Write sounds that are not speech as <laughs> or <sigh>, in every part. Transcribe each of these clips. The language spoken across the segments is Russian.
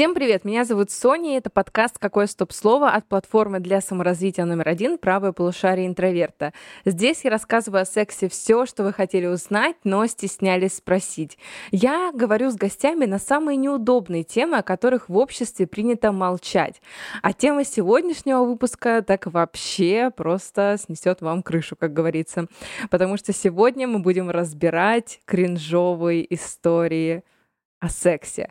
Всем привет, меня зовут Соня, и это подкаст «Какое стоп-слово» от платформы для саморазвития номер один «Правое полушарие интроверта». Здесь я рассказываю о сексе все, что вы хотели узнать, но стеснялись спросить. Я говорю с гостями на самые неудобные темы, о которых в обществе принято молчать. А тема сегодняшнего выпуска так вообще просто снесет вам крышу, как говорится. Потому что сегодня мы будем разбирать кринжовые истории о сексе.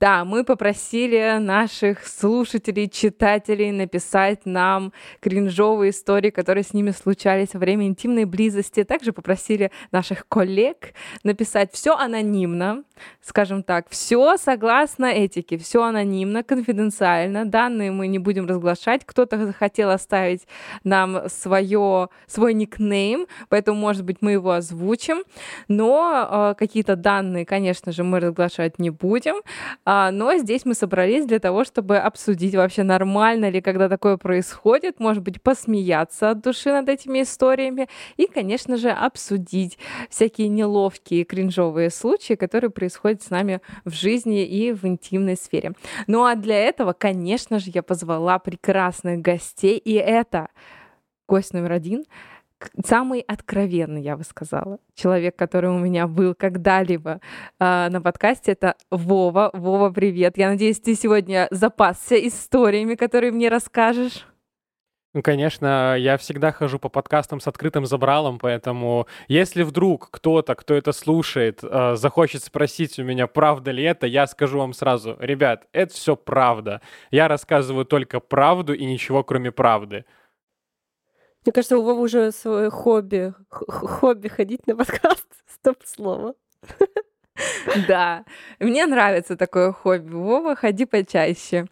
Да, мы попросили наших слушателей, читателей написать нам кринжовые истории, которые с ними случались во время интимной близости. Также попросили наших коллег написать все анонимно, скажем так, все согласно этике, все анонимно, конфиденциально. Данные мы не будем разглашать. Кто-то захотел оставить нам свое, свой никнейм, поэтому, может быть, мы его озвучим. Но э, какие-то данные, конечно же, мы разглашать не будем. А, но здесь мы собрались для того, чтобы обсудить вообще нормально ли, когда такое происходит, может быть, посмеяться от души над этими историями и, конечно же, обсудить всякие неловкие, кринжовые случаи, которые происходят с нами в жизни и в интимной сфере. Ну а для этого, конечно же, я позвала прекрасных гостей, и это гость номер один — самый откровенный, я бы сказала, человек, который у меня был когда-либо э, на подкасте, это Вова. Вова, привет. Я надеюсь, ты сегодня запасся историями, которые мне расскажешь. Ну, конечно, я всегда хожу по подкастам с открытым забралом, поэтому если вдруг кто-то, кто это слушает, э, захочет спросить у меня, правда ли это, я скажу вам сразу, ребят, это все правда. Я рассказываю только правду и ничего кроме правды. Мне кажется, у Вовы уже свое хобби, хобби ходить на подкаст. <laughs> Стоп-слово. <laughs> Да, мне нравится такое хобби. Вова, ходи почаще.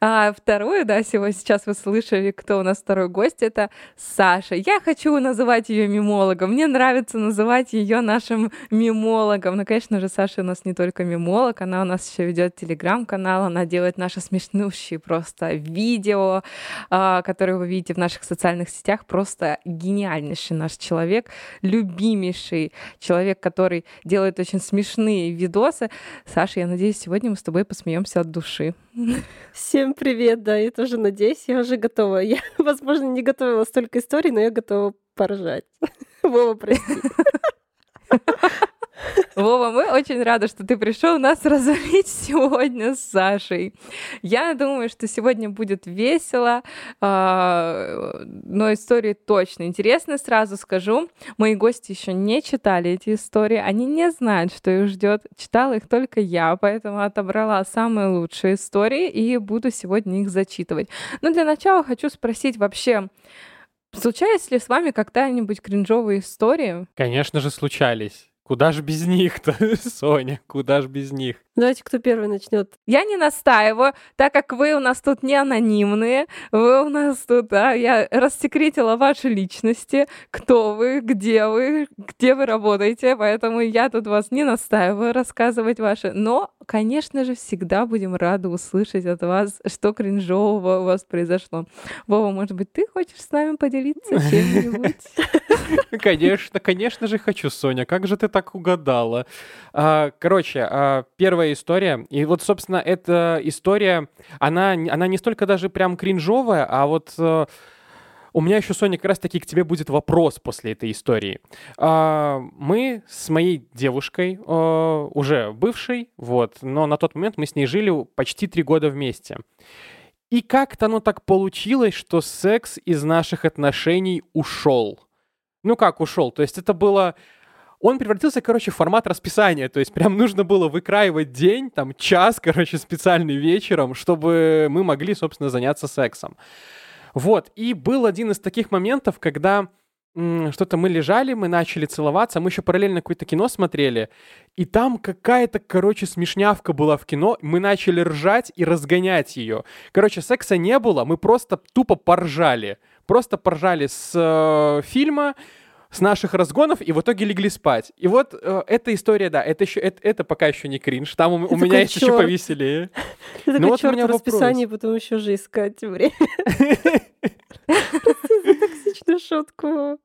А второе, да, сегодня сейчас вы слышали, кто у нас второй гость, это Саша. Я хочу называть ее мимологом. Мне нравится называть ее нашим мимологом. Ну, конечно же, Саша у нас не только мимолог, она у нас еще ведет телеграм-канал, она делает наши смешнущие просто видео, а, которые вы видите в наших социальных сетях. Просто гениальнейший наш человек, любимейший человек, который делает очень смешные смешные видосы. Саша, я надеюсь, сегодня мы с тобой посмеемся от души. Всем привет, да, я тоже надеюсь, я уже готова. Я, <laughs> возможно, не готовила столько историй, но я готова поржать. <laughs> Вова, прости. Вова, мы очень рады, что ты пришел нас разорить сегодня с Сашей. Я думаю, что сегодня будет весело, а, но истории точно интересны. Сразу скажу, мои гости еще не читали эти истории, они не знают, что их ждет. Читала их только я, поэтому отобрала самые лучшие истории и буду сегодня их зачитывать. Но для начала хочу спросить вообще, Случались ли с вами когда-нибудь кринжовые истории? Конечно же, случались. Куда же без них-то, <laughs> Соня? Куда же без них? Давайте, кто первый начнет. Я не настаиваю, так как вы у нас тут не анонимные, вы у нас тут, да, я рассекретила ваши личности, кто вы, где вы, где вы работаете, поэтому я тут вас не настаиваю рассказывать ваши, но, конечно же, всегда будем рады услышать от вас, что кринжового у вас произошло. Вова, может быть, ты хочешь с нами поделиться чем-нибудь? <laughs> Конечно, конечно же хочу, Соня, как же ты так угадала? А, короче, а, первая кринжовая история. И вот, собственно, эта история, она, она не столько даже прям кринжовая, а вот э, у меня еще, Соня, как раз-таки к тебе будет вопрос после этой истории. А, мы с моей девушкой, э, уже бывшей, вот, но на тот момент мы с ней жили почти три года вместе. И как-то оно так получилось, что секс из наших отношений ушел. Ну как ушел? То есть это было он превратился, короче, в формат расписания. То есть прям нужно было выкраивать день, там, час, короче, специальный вечером, чтобы мы могли, собственно, заняться сексом. Вот. И был один из таких моментов, когда что-то мы лежали, мы начали целоваться, мы еще параллельно какое-то кино смотрели, и там какая-то, короче, смешнявка была в кино, мы начали ржать и разгонять ее. Короче, секса не было, мы просто тупо поржали. Просто поржали с э, фильма, с наших разгонов и в итоге легли спать. И вот э, эта история, да, это еще это, это пока еще не кринж. Там у, у меня есть еще повеселее. <laughs> Ну, вот у меня расписание, потом еще же искать время. <laughs> Прости за токсичную шутку.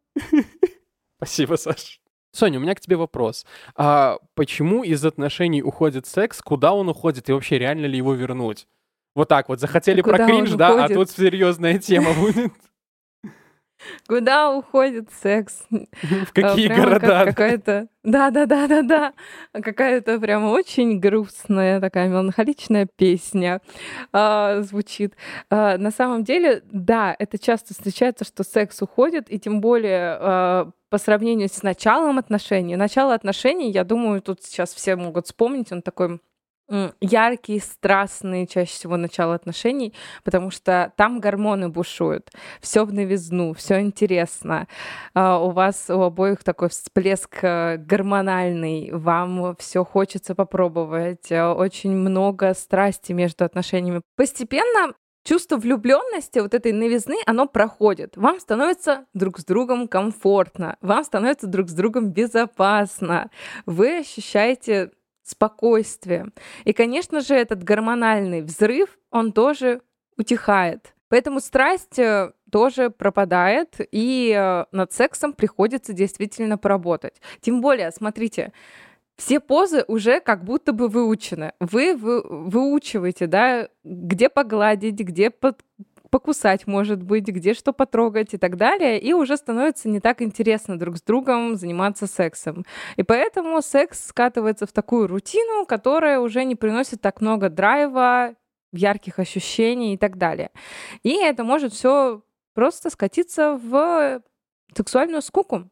Спасибо, Саш. Соня, у меня к тебе вопрос. А почему из отношений уходит секс? Куда он уходит? И вообще, реально ли его вернуть? Вот так вот. Захотели про кринж, да, а тут серьезная тема <laughs> будет. Куда уходит секс? <laughs> В какие А, прямо как города? Какая-то... Да-да-да-да-да. Какая-то прям очень грустная такая меланхоличная песня а, звучит. А, на самом деле, да, это часто встречается, что секс уходит, и тем более а, по сравнению с началом отношений. Начало отношений, я думаю, тут сейчас все могут вспомнить, он такой м, яркий, страстный, чаще всего начало отношений, потому что там гормоны бушуют, все в новизну, все интересно. А, У вас у обоих такой всплеск э, гормональный, вам все хочется попробовать, э, очень много страсти между отношениями. Постепенно чувство влюбленности, вот этой новизны, оно проходит. Вам становится друг с другом комфортно, вам становится друг с другом безопасно. Вы ощущаете спокойствие. И, конечно же, этот гормональный взрыв, он тоже утихает. Поэтому страсть э, тоже пропадает, и э, над сексом приходится действительно поработать. Тем более, смотрите, все позы уже как будто бы выучены. Вы, вы выучиваете, да, где погладить, где под- покусать, может быть, где что потрогать и так далее, и уже становится не так интересно друг с другом заниматься сексом. И поэтому секс скатывается в такую рутину, которая уже не приносит так много драйва, ярких ощущений и так далее. И это может все просто скатиться в сексуальную скуку.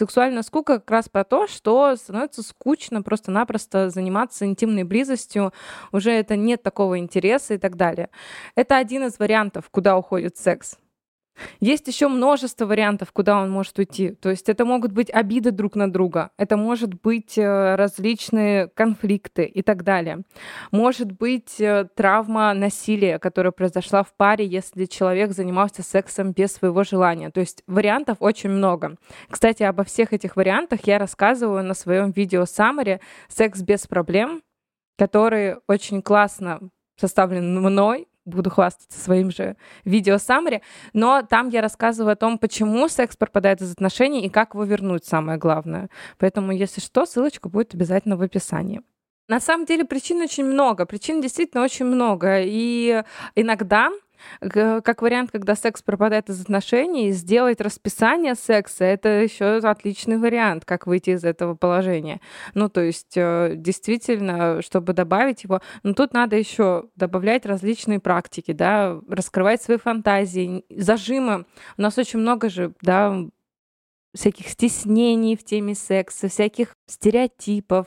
Сексуальная скука как раз про то, что становится скучно просто-напросто заниматься интимной близостью, уже это нет такого интереса и так далее. Это один из вариантов, куда уходит секс. Есть еще множество вариантов, куда он может уйти. То есть это могут быть обиды друг на друга, это может быть э, различные конфликты и так далее. Может быть э, травма насилия, которая произошла в паре, если человек занимался сексом без своего желания. То есть вариантов очень много. Кстати, обо всех этих вариантах я рассказываю на своем видео Саммаре «Секс без проблем», который очень классно составлен мной, буду хвастаться своим же видео Саммари, но там я рассказываю о том, почему секс пропадает из отношений и как его вернуть, самое главное. Поэтому, если что, ссылочка будет обязательно в описании. На самом деле причин очень много, причин действительно очень много. И иногда как вариант, когда секс пропадает из отношений, сделать расписание секса это еще отличный вариант, как выйти из этого положения. Ну, то есть, э, действительно, чтобы добавить его, но тут надо еще добавлять различные практики, да, раскрывать свои фантазии, зажимы. У нас очень много же, да, всяких стеснений в теме секса, всяких стереотипов,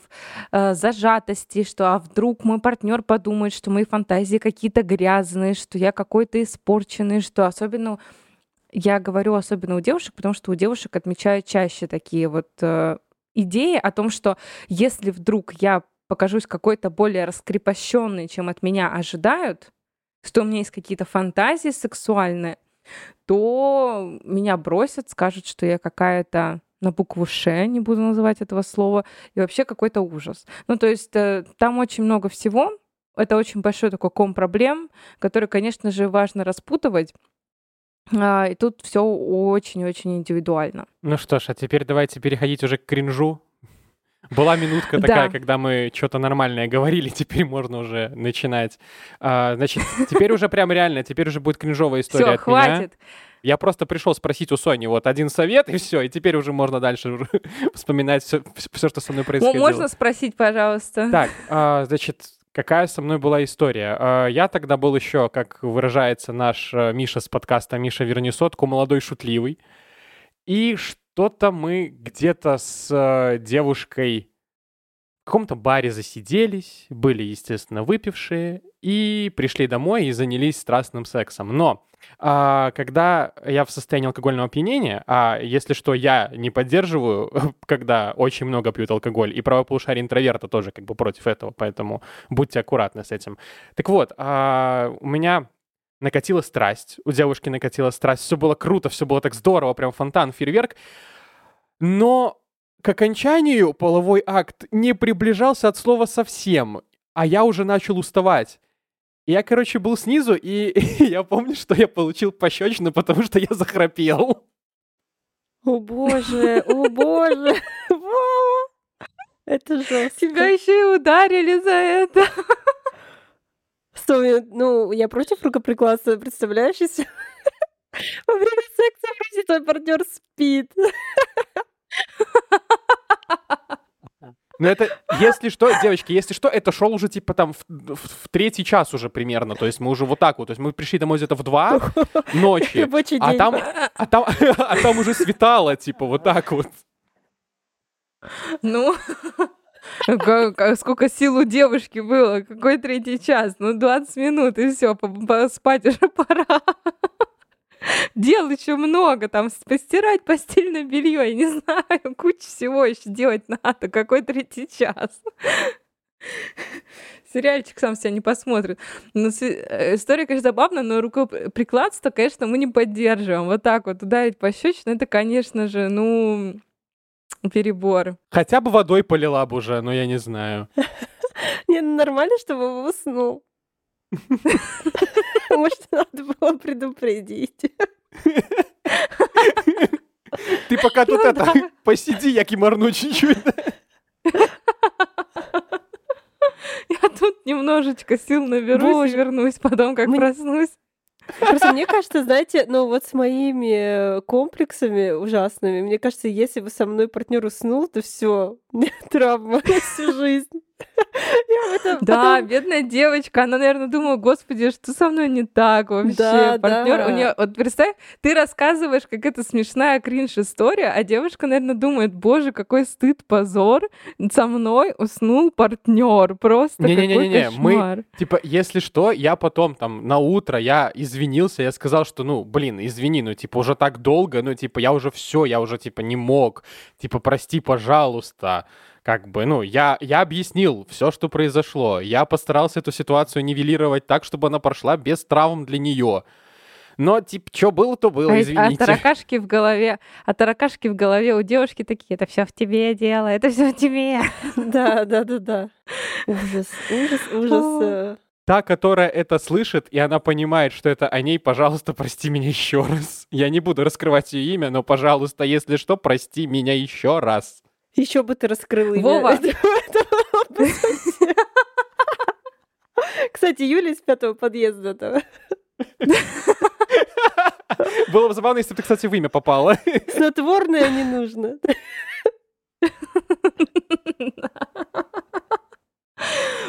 э, зажатости, что а вдруг мой партнер подумает, что мои фантазии какие-то грязные, что я какой-то испорченный, что особенно я говорю особенно у девушек, потому что у девушек отмечают чаще такие вот э, идеи о том, что если вдруг я покажусь какой-то более раскрепощенной, чем от меня ожидают, что у меня есть какие-то фантазии сексуальные, то меня бросят, скажут, что я какая-то на букву «Ш», не буду называть этого слова, и вообще какой-то ужас. Ну, то есть э, там очень много всего, это очень большой такой ком проблем, который, конечно же, важно распутывать, А, и тут все очень-очень индивидуально. Ну что ж, а теперь давайте переходить уже к кринжу. Была минутка такая, Да. когда мы что-то нормальное говорили, <laughs> теперь можно уже начинать. А, значит, теперь уже прям реально, теперь уже будет кринжовая история Все, от меня. хватит. Я просто пришел спросить у Сони вот один совет, и все, и теперь уже можно дальше <laughs> вспоминать все, что со мной происходило. Можно спросить, пожалуйста? Так, а, значит, какая со мной была история? А, Я тогда был еще, как выражается наш э, Миша с подкаста «Миша, верни сотку», молодой шутливый. И что-то мы где-то с э, девушкой в каком-то баре засиделись, были, естественно, выпившие, и пришли домой и занялись страстным сексом. Но а, когда я в состоянии алкогольного опьянения, а если что, я не поддерживаю, <laughs> когда очень много пьют алкоголь, и правое полушарие интроверта тоже как бы против этого, поэтому будьте аккуратны с этим. Так вот, а, у меня накатила страсть, у девушки накатила страсть, все было круто, все было так здорово, прям фонтан, фейерверк, но к окончанию половой акт не приближался от слова совсем, а я уже начал уставать. Я, короче, был снизу, и <laughs> я помню, что я получил пощечину, потому что я захрапел. О боже, о боже! <laughs> Это жестко. Тебя еще и ударили за это. <laughs> Что, ну, я против рукоприкладства, представляешь, если <laughs> во время секса вроде твой партнер спит. Ну это, если что, девочки, если что, это шел уже типа там в, в, в третий час уже примерно, то есть мы уже вот так вот, то есть мы пришли домой где-то в два <laughs> ночи, а там, а там, <laughs> а там уже светало, типа вот так вот. Ну, сколько сил у девушки было, какой третий час, ну 20 минут и все, спать уже <laughs> пора. Дел еще много, там постирать постельное белье, я не <laughs> знаю, куча всего еще делать надо, какой третий час. Сериальчик сам себя не посмотрит. Но с- э, история, конечно, забавная, но рукоприкладство, конечно, мы не поддерживаем. Вот так вот ударить по щечину, это, конечно же, ну, перебор. Хотя бы водой полила бы уже, но я не знаю. <laughs> Не, ну нормально, чтобы он уснул. <laughs> Может, надо было предупредить. Ты пока тут Ну это, <laughs> посиди, я киморну чуть-чуть. Я тут немножечко сил наберусь и вернусь потом, как проснусь. Просто мне кажется, знаете, ну вот с моими э, комплексами ужасными, мне кажется, если бы со мной партнер уснул, то все, <laughs> травма на всю жизнь. Этом Да, потом- бедная девочка, она, наверное, думала, господи, что со мной не так вообще? Да, Партнер, да. у нее, вот представь, ты рассказываешь, как это смешная кринж история, а девушка, наверное, думает, боже, какой стыд, позор, со мной уснул партнер, просто Не-не-не-не, какой мы- кошмар. Типа, если что, я потом там на утро, я извинился, я сказал, что, ну, блин, извини, ну, типа, уже так долго, ну, типа, я уже все, я уже, типа, не мог, типа, прости, пожалуйста. Как бы, ну, я, я объяснил все, что произошло. Я постарался эту ситуацию нивелировать так, чтобы она прошла без травм для нее. Но, типа, что было, то было, А, а извините. таракашки в голове, а таракашки в голове у девушки такие, это все в тебе дело, это все в тебе. <laughs> Да, да, да, да. Ужас, ужас, ужас. э. Та, которая это слышит, и она понимает, что это о ней, пожалуйста, прости меня еще раз. Я не буду раскрывать ее имя, но, пожалуйста, если что, прости меня еще раз. Еще бы ты раскрыл имя. Вова. Кстати, Юля из пятого подъезда. там. Было бы забавно, если бы ты, кстати, в имя попала. Снотворное не нужно. <laughs>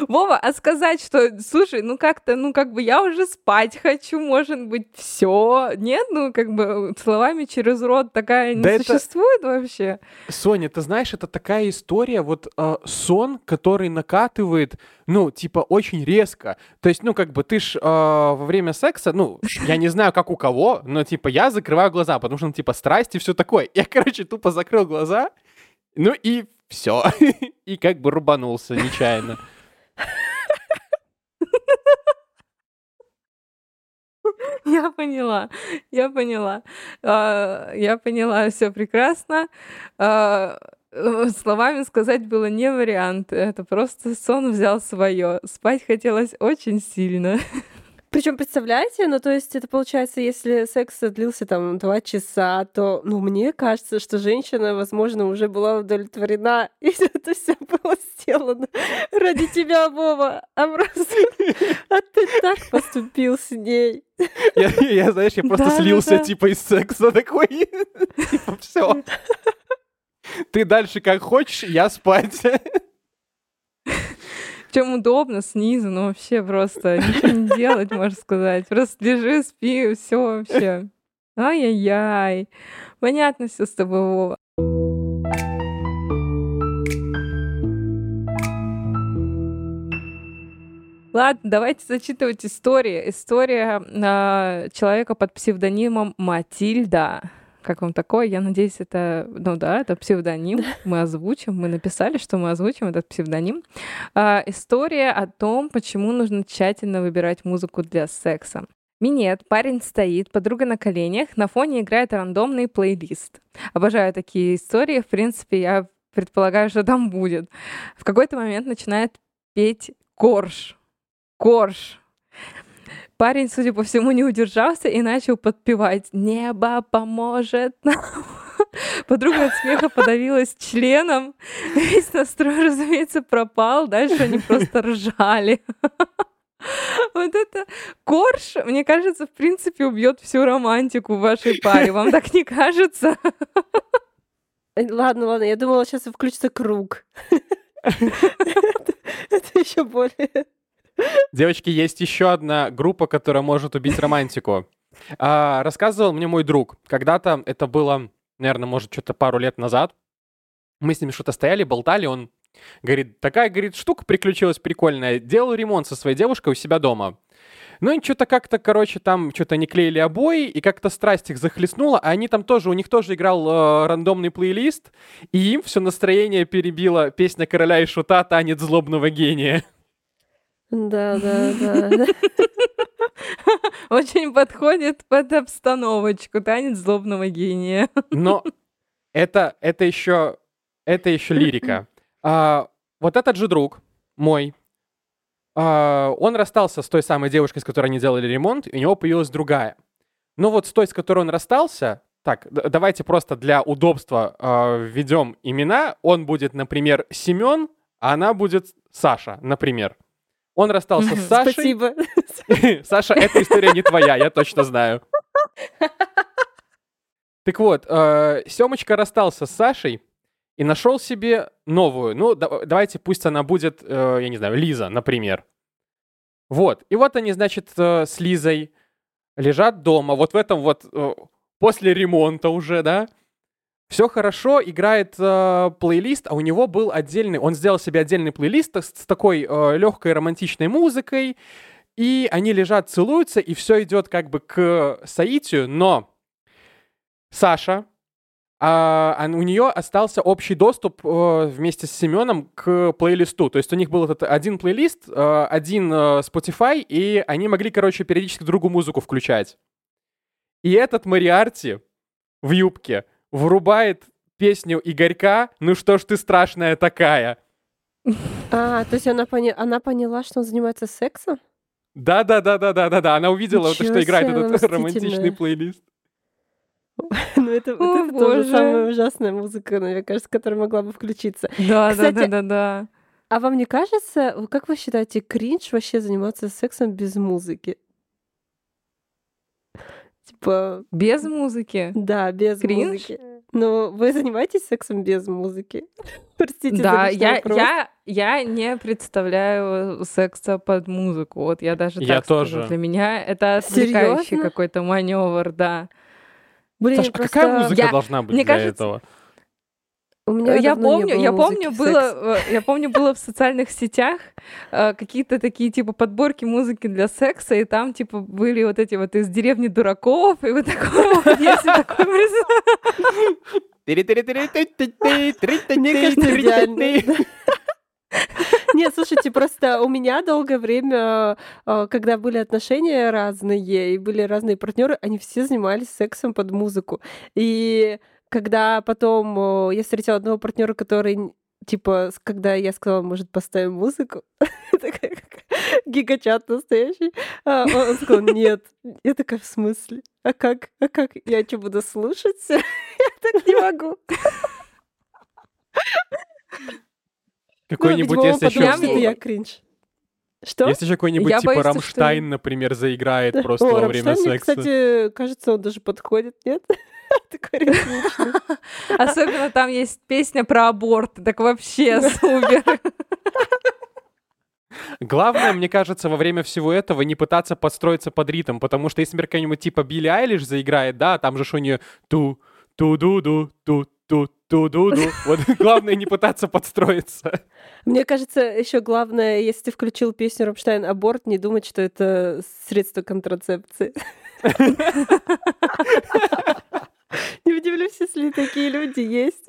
Вова, а сказать, что, слушай, ну как-то, ну как бы я уже спать хочу, может быть, все. Нет, ну как бы словами через рот такая не Да это- существует вообще. Соня, ты знаешь, это такая история, вот э, сон, который накатывает, ну, типа, очень резко. То есть, ну, как бы ты ж э, во время секса, ну, <laughs> я не знаю, как у кого, но, типа, я закрываю глаза, потому что, ну, типа, страсть и все такое. Я, короче, тупо закрыл глаза, ну и все. <laughs> И как бы рубанулся нечаянно. <laughs> Я поняла, я поняла. А, Я поняла, все прекрасно. А, э, Словами сказать было не вариант. Это просто сон взял свое. Спать хотелось очень сильно. <laughs> Причем, представляете, ну то есть это получается, если секс длился там два часа, то, ну мне кажется, что женщина, возможно, уже была удовлетворена, <laughs> и это все было сделано ради тебя, Вова. А просто, а ты так поступил с ней. Я, я, знаешь, я просто Да-да-да. слился, типа, из секса такой. <laughs> Типа, все. Ты дальше как хочешь, я спать. Чем удобно снизу, но вообще просто <laughs> ничего не делать, можно сказать. Просто лежи, спи, все вообще. Ай-яй-яй. Понятно все с тобой, Вова. Ладно, давайте зачитывать истории. История а, человека под псевдонимом Матильда. Как вам такое? Я надеюсь, это, ну да, это псевдоним. Мы озвучим, мы написали, что мы озвучим этот псевдоним. А, история о том, почему нужно тщательно выбирать музыку для секса. Минет, парень стоит, подруга на коленях, на фоне играет рандомный плейлист. Обожаю такие истории, в принципе, я предполагаю, что там будет. В какой-то момент начинает петь корж. Корж. Парень, судя по всему, не удержался и начал подпевать «Небо поможет нам». <laughs> Подруга от смеха подавилась членом. Весь настрой, разумеется, пропал. Дальше они просто ржали. <laughs> Вот это корж, мне кажется, в принципе, убьет всю романтику в вашей паре. Вам так не кажется? Э, ладно, ладно, я думала, сейчас включится круг. <laughs> Это еще более... Девочки, есть еще одна группа, которая может убить романтику. А, рассказывал мне мой друг. Когда-то это было, наверное, может, что-то пару лет назад. Мы с ним что-то стояли, болтали, он говорит, такая, говорит, штука приключилась прикольная. Делал ремонт со своей девушкой у себя дома. Ну и что-то как-то, короче, там что-то не клеили обои, и как-то страсть их захлестнула, а они там тоже, у них тоже играл э, рандомный плейлист, и им все настроение перебила песня короля и шута «Танец злобного гения». Да, да, да. Очень подходит под обстановочку танец злобного гения. Но это, это еще это еще лирика. А, вот этот же друг мой, а, он расстался с той самой девушкой, с которой они делали ремонт, и у него появилась другая. Но вот с той, с которой он расстался, так, давайте просто для удобства э, введем имена. Он будет, например, Семен, а она будет Саша, например. Он расстался с Сашей. Спасибо. <laughs> Саша, эта история не твоя, я точно знаю. Так вот, э, Семочка расстался с Сашей и нашел себе новую. Ну, да, давайте пусть она будет, э, я не знаю, Лиза, например. Вот. И вот они, значит, э, с Лизой лежат дома, вот в этом вот, э, после ремонта уже, да, все хорошо, играет э, плейлист, а у него был отдельный, он сделал себе отдельный плейлист с, с такой э, легкой романтичной музыкой, и они лежат, целуются, и все идет как бы к соитию, но Саша, а, у нее остался общий доступ э, вместе с Семеном к плейлисту. То есть у них был этот один плейлист, э, один э, Spotify, и они могли, короче, периодически другую музыку включать. И этот Мариарти в юбке врубает песню Игорька «Ну что ж ты страшная такая». А, то есть она, поня... она поняла, что он занимается сексом? Да-да-да-да-да-да-да. Она увидела, вот, что играет этот романтичный плейлист. <laughs> Ну, это, вот О, это тоже самая ужасная музыка, мне кажется, которая могла бы включиться. Да, да, Кстати, да, да, да. А вам не кажется, как вы считаете, кринж вообще заниматься сексом без музыки? Типа, Без музыки. да, без Кринж? музыки. Но вы занимаетесь сексом без музыки? <laughs> Простите Да, за я, вопрос. я, я не представляю секса под музыку. Вот я даже Я так скажу. тоже. Для меня это отвлекающий какой-то маневр, да. Блин, Саш, а просто какая музыка Я- должна быть мне для кажется, этого? У меня я давно не помню, было я помню, было, э, я помню, было в социальных сетях э, какие-то такие типа подборки музыки для секса, и там типа были вот эти вот из деревни дураков, и вот идеально. Нет, слушайте, просто у меня долгое время, когда были отношения разные и были разные партнеры, они все занимались сексом под музыку. И когда потом я встретила одного партнера, который типа, когда я сказала, может, поставим музыку, <laughs> такая, gigachad настоящий, а, он сказал, нет. Я такая, в смысле? А как? А как? Я что, буду слушать? <laughs> Я так не могу. Какой-нибудь, ну, если еще- что я кринж. Что? Если еще какой-нибудь Я типа боюсь, что- Рамштайн, например, заиграет просто О, во время Рамштайн, мне, секса. кстати, кажется, он даже подходит, нет? <laughs> Такой. Особенно там есть песня про аборт, так вообще супер. Главное, мне кажется, во время всего этого не пытаться подстроиться под ритм, потому что если, например, какая-нибудь типа Билли Айлиш заиграет, да, там же у нее ту ту ду ду ту ту ту ду ду Вот <laughs> главное не пытаться подстроиться. Мне кажется, еще главное, если ты включил песню Рамштайн «Аборт», не думать, что это средство контрацепции. <laughs> Не удивлюсь, если такие люди есть.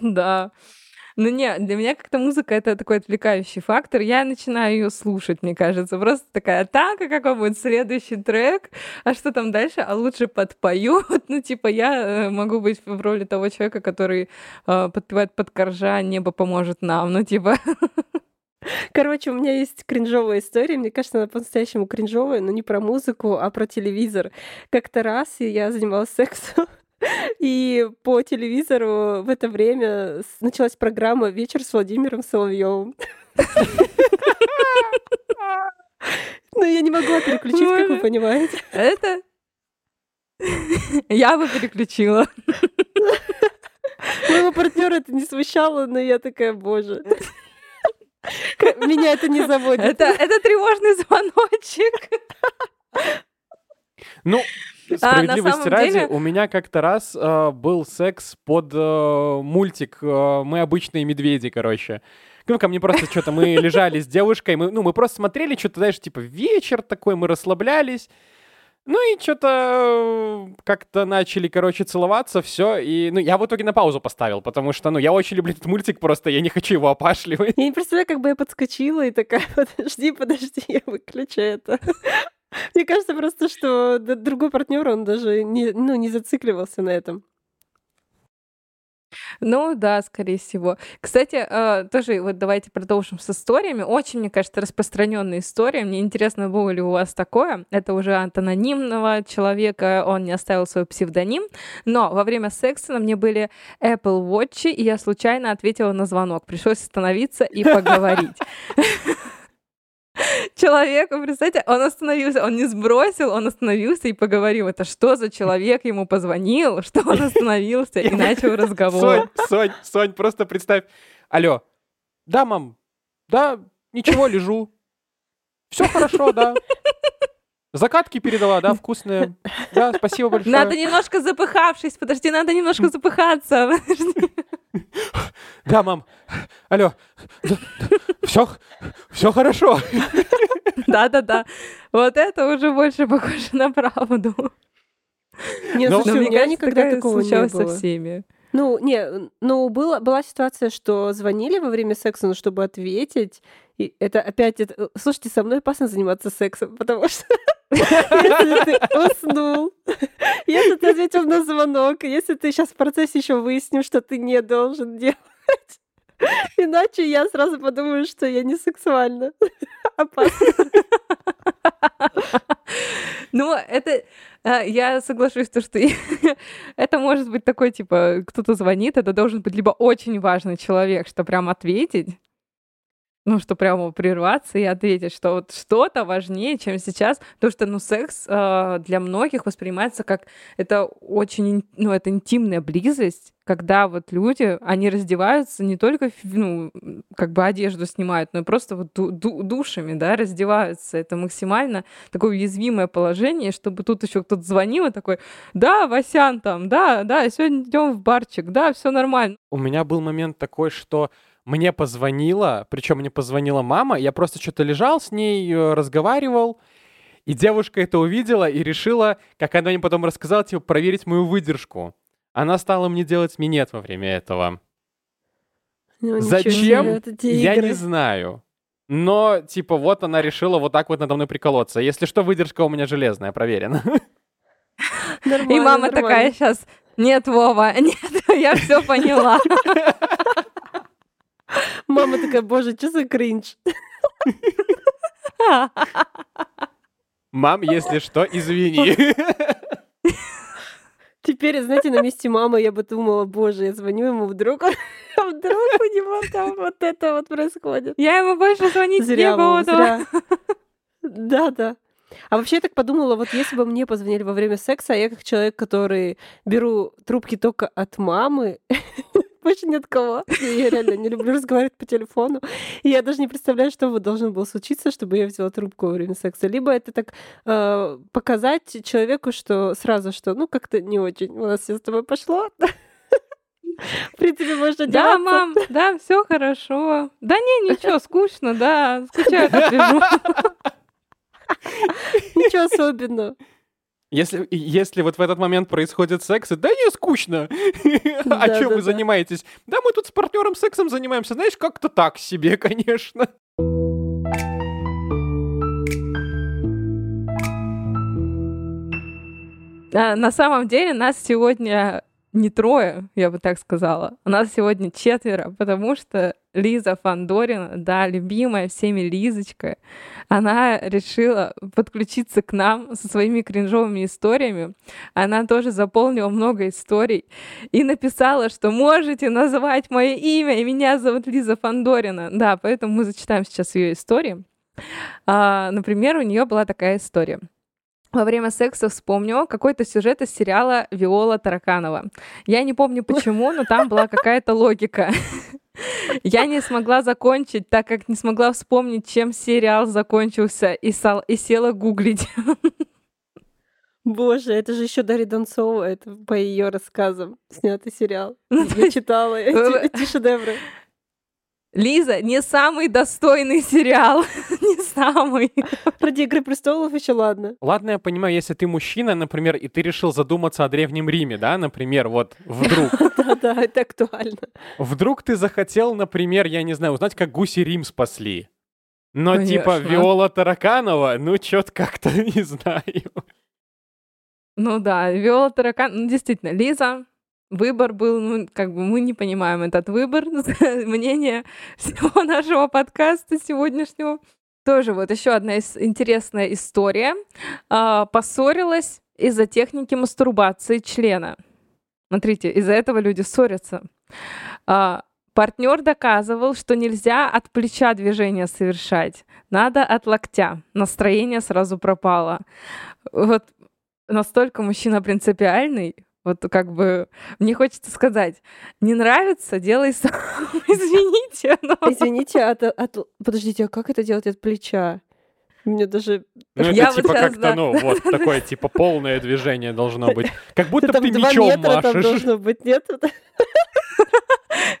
Да. Ну не, для меня как-то музыка это такой отвлекающий фактор. Я начинаю ее слушать, мне кажется. Просто такая, так, а какой будет следующий трек? А что там дальше? А лучше подпою. <laughs> Вот, Ну, типа, я э, могу быть в роли того человека, который э, подпевает под коржа, небо поможет нам. Ну, типа, <laughs> Короче, у меня есть кринжовая история. Мне кажется, она по-настоящему кринжовая, но не про музыку, а про телевизор. Как-то раз я занималась сексом <laughs> И по телевизору в это время началась программа «Вечер с Владимиром Соловьевым». <laughs> Ну, я не могла переключить, как вы понимаете. Это... Я бы переключила. <laughs> Моего партнера это не смущало, но я такая, боже. Меня это не заводит. Это, это тревожный звоночек. Ну, справедливости самом ради, деле- у меня как-то раз э, был секс под э, мультик э, «Мы обычные медведи», короче. Ну, ко мне просто что-то, мы лежали с девушкой, мы, ну, мы просто смотрели, что-то, знаешь, типа вечер такой, мы расслаблялись. Ну и что-то как-то начали, короче, целоваться, все. И, ну, я в итоге на паузу поставил, потому что, ну, я очень люблю этот мультик, просто я не хочу его опашливать. Я не представляю, как бы я подскочила и такая, <laughs> подожди, подожди, я выключу это. <laughs> Мне кажется просто, что другой партнер, он даже не, ну, не зацикливался на этом. Ну да, скорее всего. Кстати, э, тоже вот давайте продолжим с историями. Очень, мне кажется, распространенная история. Мне интересно, было ли у вас такое. Это уже от анонимного человека, он не оставил свой псевдоним. Но во время секса на мне были Apple Watch, и я случайно ответила на звонок. Пришлось остановиться и поговорить. <laughs> Человеку, представьте, он остановился, он не сбросил, он остановился и поговорил. Это что за человек ему позвонил, <laughs> что он остановился и начал разговор. Сонь, Сонь, Сонь, просто представь. Алло. Да, мам. Да, ничего, лежу. Все хорошо, да. Закатки передала, да, вкусные. Да, спасибо большое. Надо немножко запыхавшись, подожди, надо немножко запыхаться. <laughs> Да, мам. Алло. Все, все хорошо. Да-да-да. Вот это уже больше похоже на правду. Нет, Ну, слушай, у меня никогда такого не случалось со было. всеми. Ну, не, ну, было, была ситуация, что звонили во время секса, ну, чтобы ответить. И это опять... Это... Слушайте, со мной опасно заниматься сексом, потому что <laughs> если ты уснул, если ты ответил на звонок, если ты сейчас в процессе еще выяснишь, что ты не должен делать, <laughs> иначе я сразу подумаю, что я не сексуальна. Опасно. <laughs> Ну, это... а, Я соглашусь, то, что <laughs> это может быть такой, типа, кто-то звонит, это должен быть либо очень важный человек, что прям ответить, ну, что прямо прерваться и ответить, что вот что-то важнее, чем сейчас, потому что, ну, секс э, для многих воспринимается как это очень, ну, это интимная близость, когда вот люди, они раздеваются не только, ну, как бы одежду снимают, но и просто вот ду- ду- душами, да, раздеваются. Это максимально такое уязвимое положение, чтобы тут еще кто-то звонил и такой, да, Васян там, да, да, сегодня идем в барчик, да, все нормально. У меня был момент такой, что мне позвонила, причем мне позвонила мама, я просто что-то лежал с ней, э, разговаривал, и девушка это увидела и решила, как она мне потом рассказала, типа, проверить мою выдержку. Она стала мне делать минет во время этого. Ну, Зачем? себе, Я игры. не знаю. Но, типа, вот она решила вот так вот надо мной приколоться. Если что, выдержка у меня железная, проверена. И мама нормально. такая сейчас, нет, Вова, <laughs> нет, я все поняла. <laughs> Мама такая, боже, что за кринж? Мам, если что, извини. Теперь, знаете, на месте мамы я бы думала, боже, я звоню ему вдруг, а вдруг у него там вот это вот происходит. Я ему больше звонить Зря, не буду. зря. Да, да. А вообще я так подумала, вот если бы мне позвонили во время секса, а я как человек, который беру трубки только от мамы, больше ни от кого. Я реально не люблю разговаривать по телефону. И я даже не представляю, что бы должно было случиться, чтобы я взяла трубку во время секса. Либо это так э, показать человеку, что сразу, что ну как-то не очень у нас все с тобой пошло. В принципе, можно Да, мам, да, все хорошо. Да не, ничего, скучно, да, скучаю, как лежу. Ничего особенного. Если, если вот в этот момент происходит секс, и, да не, скучно. <laughs> А чем вы занимаетесь? Да мы тут с партнером сексом занимаемся. Знаешь, как-то так себе, <laughs> конечно. А, На самом деле нас сегодня не трое, я бы так сказала. У нас сегодня четверо, потому что Лиза Фандорина, да, любимая всеми Лизочка, она решила подключиться к нам со своими кринжовыми историями. Она тоже заполнила много историй и написала, что можете называть мое имя, и меня зовут Лиза Фандорина. Да, поэтому мы зачитаем сейчас ее истории. А, например, у нее была такая история во время секса вспомнила какой-то сюжет из сериала Виола Тараканова. Я не помню почему, но там была какая-то логика. <laughs> Я не смогла закончить, так как не смогла вспомнить, чем сериал закончился, и, сал, и села гуглить. Боже, это же еще Дарья Донцова, это по ее рассказам снятый сериал. Я читала эти, эти шедевры. Лиза, не самый достойный сериал. <laughs> не самый. Ради Игры престолов еще ладно. Ладно, я понимаю, если ты мужчина, например, и ты решил задуматься о Древнем Риме, да, например, вот вдруг. <laughs> Да-да, это актуально. Вдруг ты захотел, например, я не знаю, узнать, как гуси Рим спасли. Но типа Виола Тараканова, ну чё-то как-то <laughs> не знаю. Ну да, Виола Таракан, ну действительно, Лиза, выбор был, ну, как бы мы не понимаем этот выбор, <laughs> мнение всего нашего подкаста сегодняшнего. Тоже вот еще одна из, интересная история. А, поссорилась из-за техники мастурбации члена. Смотрите, из-за этого люди ссорятся. А, партнер доказывал, что нельзя от плеча движения совершать, надо от локтя. Настроение сразу пропало. Вот настолько мужчина принципиальный, вот как бы мне хочется сказать, не нравится, делай сам. <laughs> Извините, но... Извините, от, от... подождите, а как это делать от плеча? Мне даже... Ну, это я типа вот как-то, да. ну, <laughs> вот такое, типа, полное движение должно быть. Как будто ты, ты мечом машешь. Там должно быть, нет? <laughs>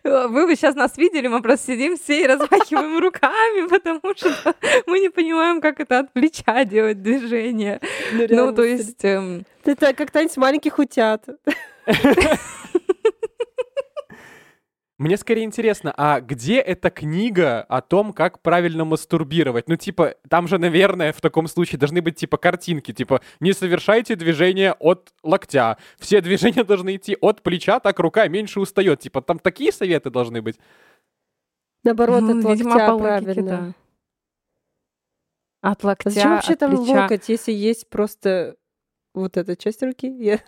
Вы бы сейчас нас видели, мы просто сидим все и размахиваем <laughs> руками, потому что мы не понимаем, как это от плеча делать движение. Ну, ну то есть... Эм... Это как танец маленьких утят. <laughs> Мне скорее интересно, а где эта книга о том, как правильно мастурбировать? Ну, типа, там же, наверное, в таком случае должны быть, типа, картинки, типа, не совершайте движения от локтя. Все движения <laughs> должны идти от плеча, так рука меньше устает. Типа, там такие советы должны быть? Наоборот, ну, от локтя правильно. Да. От локтя, Зачем вообще от там плеча? локоть, если есть просто вот эта часть руки? Я...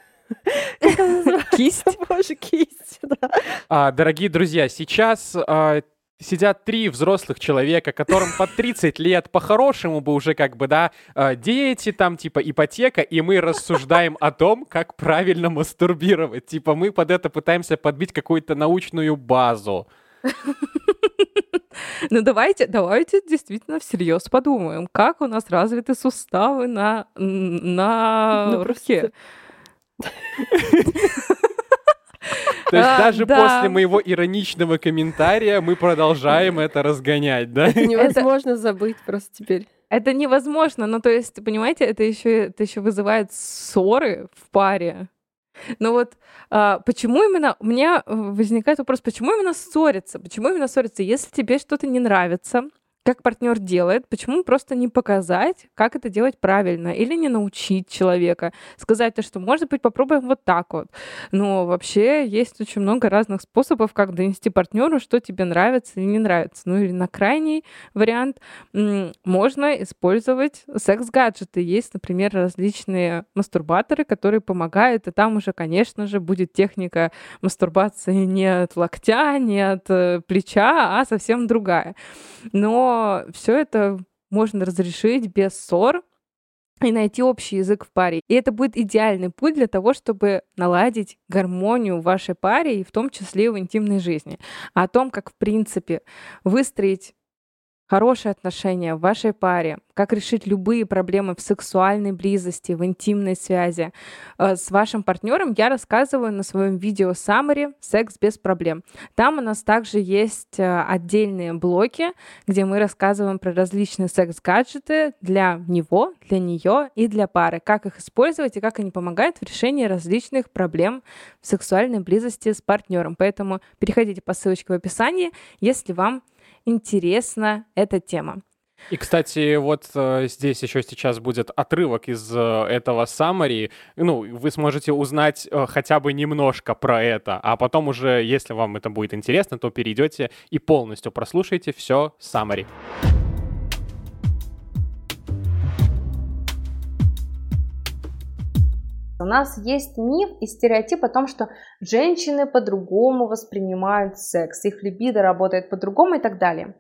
Кисть? <laughs> Боже, кисть, да. А, дорогие друзья, сейчас а, сидят три взрослых человека, которым по 30 лет, по-хорошему бы уже как бы, да, а, дети там, типа ипотека, и мы рассуждаем о том, как правильно мастурбировать. Типа мы под это пытаемся подбить какую-то научную базу. Ну давайте, давайте действительно всерьез подумаем, как у нас развиты суставы на, на <laughs> ну, руке. То есть а, даже после моего ироничного комментария мы продолжаем это разгонять, да? Это невозможно забыть просто теперь. Это невозможно, но то есть, понимаете, это еще, это еще вызывает ссоры в паре. Но вот а, почему именно, у меня возникает вопрос, почему именно ссориться? Почему именно ссориться? Если тебе что-то не нравится, как партнер делает, почему просто не показать, как это делать правильно, или не научить человека, сказать, то, что, может быть, попробуем вот так вот. Но вообще есть очень много разных способов, как донести партнеру, что тебе нравится или не нравится. Ну или на крайний вариант можно использовать секс-гаджеты. Есть, например, различные мастурбаторы, которые помогают, и там уже, конечно же, будет техника мастурбации не от локтя, не от э, плеча, а совсем другая. Но все это можно разрешить без ссор, и найти общий язык в паре. И это будет идеальный путь для того, чтобы наладить гармонию в вашей паре и в том числе в интимной жизни. А о том, как в принципе выстроить хорошие отношения в вашей паре, как решить любые проблемы в сексуальной близости, в интимной связи э, с вашим партнером, я рассказываю на своем видео Summary «Секс без проблем». Там у нас также есть э, отдельные блоки, где мы рассказываем про различные секс-гаджеты для него, для нее и для пары, как их использовать и как они помогают в решении различных проблем в сексуальной близости с партнером. Поэтому переходите по ссылочке в описании, если вам интересна эта тема. И, кстати, вот э, здесь еще сейчас будет отрывок из э, этого summary. Ну, вы сможете узнать э, хотя бы немножко про это, а потом уже, если вам это будет интересно, то перейдете и полностью прослушаете все summary. У нас есть миф и стереотип о том, что женщины по-другому воспринимают секс, их либидо работает по-другому и так далее.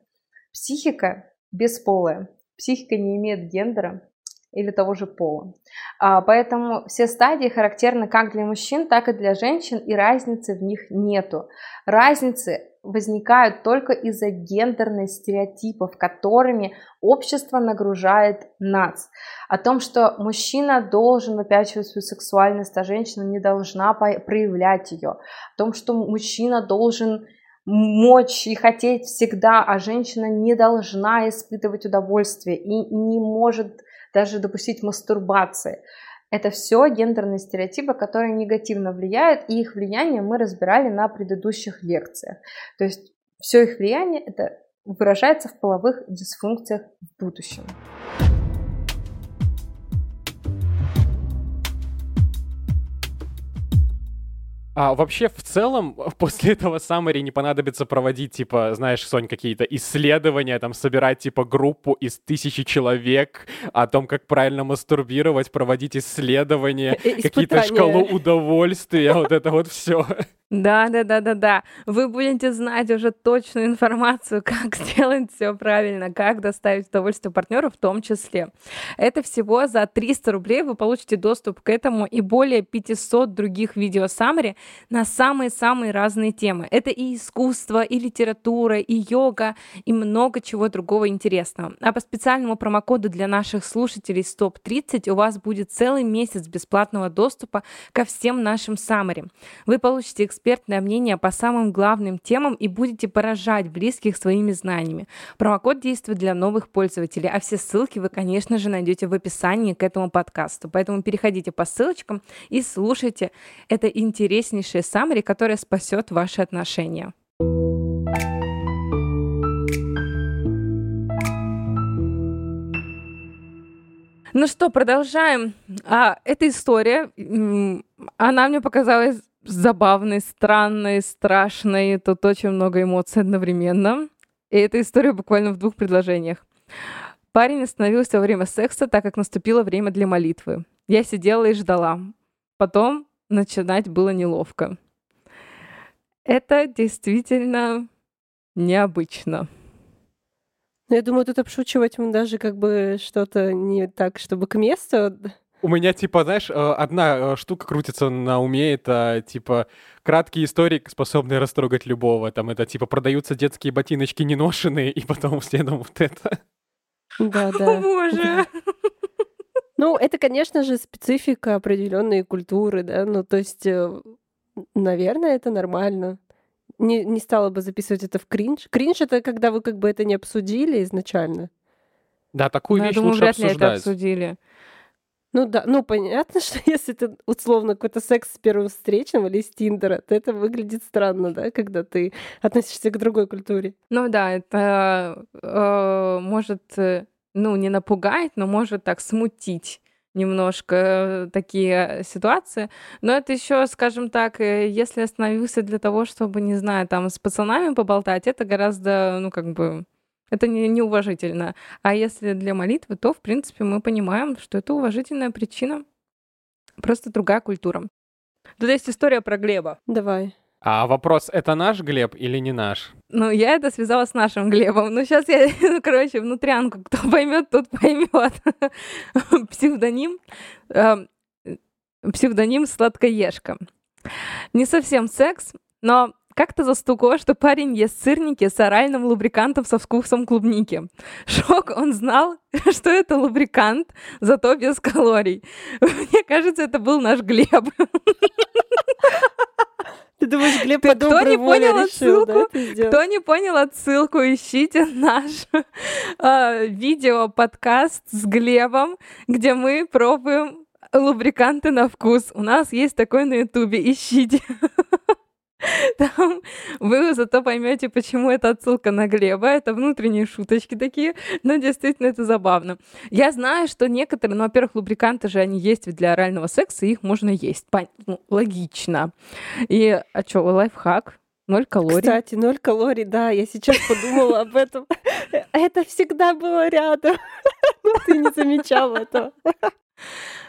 Психика бесполая. Психика не имеет гендера или того же пола. А, поэтому все стадии характерны как для мужчин, так и для женщин, и разницы в них нету. Разницы возникают только из-за гендерных стереотипов, которыми общество нагружает нас. О том, что мужчина должен выпячивать свою сексуальность, а женщина не должна проявлять ее. О том, что мужчина должен мочь и хотеть всегда, а женщина не должна испытывать удовольствие и не может даже допустить мастурбации. Это все гендерные стереотипы, которые негативно влияют, и их влияние мы разбирали на предыдущих лекциях. То есть все их влияние это выражается в половых дисфункциях в будущем. А вообще, в целом, <laughs> после этого Саммари не понадобится проводить, типа, знаешь, Сонь, какие-то исследования, там, собирать, типа, группу из тысячи человек о том, как правильно мастурбировать, проводить исследования, какие-то шкалу удовольствия, вот это вот все. <laughs> Да, да, да, да, да. Вы будете знать уже точную информацию, <laughs> как сделать все правильно, как доставить удовольствие партнеру в том числе. Это всего за 300 рублей вы получите доступ к этому и более 500 других видео саммари на самые-самые разные темы. Это и искусство, и литература, и йога, и много чего другого интересного. А по специальному промокоду для наших слушателей СТОП-30 у вас будет целый месяц бесплатного доступа ко всем нашим саммари. Вы получите экспертное мнение по самым главным темам и будете поражать близких своими знаниями. Промокод действует для новых пользователей, а все ссылки вы, конечно же, найдете в описании к этому подкасту. Поэтому переходите по ссылочкам и слушайте это интереснейшее саммари, которое спасет ваши отношения. Ну что, продолжаем. А, эта история, она мне показалась забавной, странной, страшной. Тут очень много эмоций одновременно. И эта история буквально в двух предложениях. Парень остановился во время секса, так как наступило время для молитвы. Я сидела и ждала. Потом начинать было неловко. Это действительно необычно. Ну, я думаю, тут обшучивать мы даже как бы что-то не так, чтобы к месту. У меня, типа, знаешь, э, одна э, штука крутится на уме, это, типа, краткие истории, способные растрогать любого. Там это, типа, продаются детские ботиночки неношенные, и потом следом вот это. Да, да. О, боже! Ну, это, конечно же, специфика определенной культуры, да, ну, то есть, э, наверное, это нормально. Не, не стала бы записывать это в кринж. Кринж — это когда вы как бы это не обсудили изначально. Да, такую Ну, я вещь думаю, лучше вряд ли это обсуждать. обсудили. Ну да, ну понятно, <laughs> что если это условно какой-то секс с первым встречным или с Тиндера, то это выглядит странно, да, когда ты относишься к другой культуре. Ну да, это э, может, э, ну, не напугать, но может так смутить немножко э, такие ситуации. Но это еще, скажем так, э, если остановился для того, чтобы, не знаю, там с пацанами поболтать, это гораздо, ну, как бы, это не, неуважительно. А если для молитвы, то, в принципе, мы понимаем, что это уважительная причина. Просто другая культура. Тут есть история про Глеба. Давай. А вопрос, это наш Глеб или не наш? Ну, я это связала с нашим Глебом. Ну, сейчас я, ну, <laughs> короче, внутрянку, кто поймет, тот поймет. <laughs> Псевдоним. э, Псевдоним Сладкоежка. Не совсем секс, но как-то застукало, что парень ест сырники с оральным лубрикантом со вкусом клубники. Шок, он знал, <laughs> что это лубрикант, зато без калорий. <laughs> Мне кажется, это был наш Глеб. <laughs> Ты думаешь, Глеб по кто не понял решил, да, отсылку? сделать? Кто не понял отсылку, ищите наш э, видео-подкаст с Глебом, где мы пробуем лубриканты на вкус. У нас есть такой на ютубе, ищите. <laughs> Там вы зато поймете, почему это отсылка на Глеба. Это внутренние шуточки такие, но действительно это забавно. Я знаю, что некоторые, ну, во-первых, лубриканты же они есть ведь для орального секса, их можно есть. Пон- ну, логично. И, а что, лайфхак? Ноль калорий. Кстати, ноль калорий, да, я сейчас подумала об этом. <laughs> Это всегда было рядом. <laughs> Но ты не замечал этого.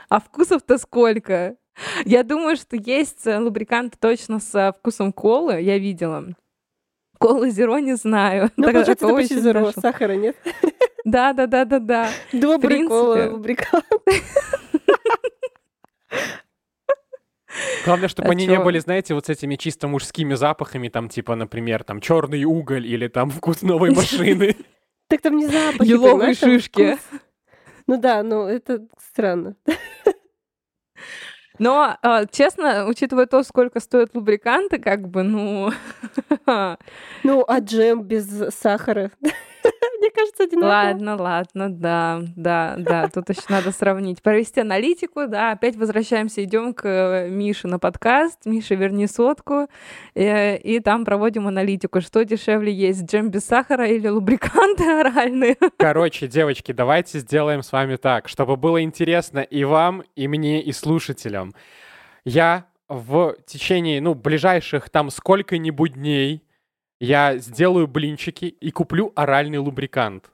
А вкусов-то сколько? <laughs> Я думаю, что есть э, лубриканты точно со вкусом колы, я видела. Колы зеро не знаю. Ну, Так- получается, это почти не зеро, сахара нет. <laughs> Да, да, да, да, да. Добрый кола, лубрикант. <laughs> Главное, чтобы А они не чё? были, знаете, вот с этими чисто мужскими запахами, там, типа, например, там, черный уголь или там вкус новой машины. Так там не запахи, Еловые шишки. Ну да, но это странно. Но, а, честно, учитывая то, сколько стоят лубриканты, как бы, ну... <laughs> Ну, а джем без сахара? <laughs> Кажется, одинаково. Ладно, ладно, да, да, да. Тут еще надо сравнить. Провести аналитику, да. Опять возвращаемся, идем к э, Мише на подкаст. Миша, верни сотку. э, И там проводим аналитику. Что дешевле есть, джем без сахара или лубриканты оральные? Короче, девочки, давайте сделаем с вами так, чтобы было интересно и вам, и мне, и слушателям. Я в течение, ну, ближайших там сколько-нибудь дней я сделаю блинчики и куплю оральный лубрикант.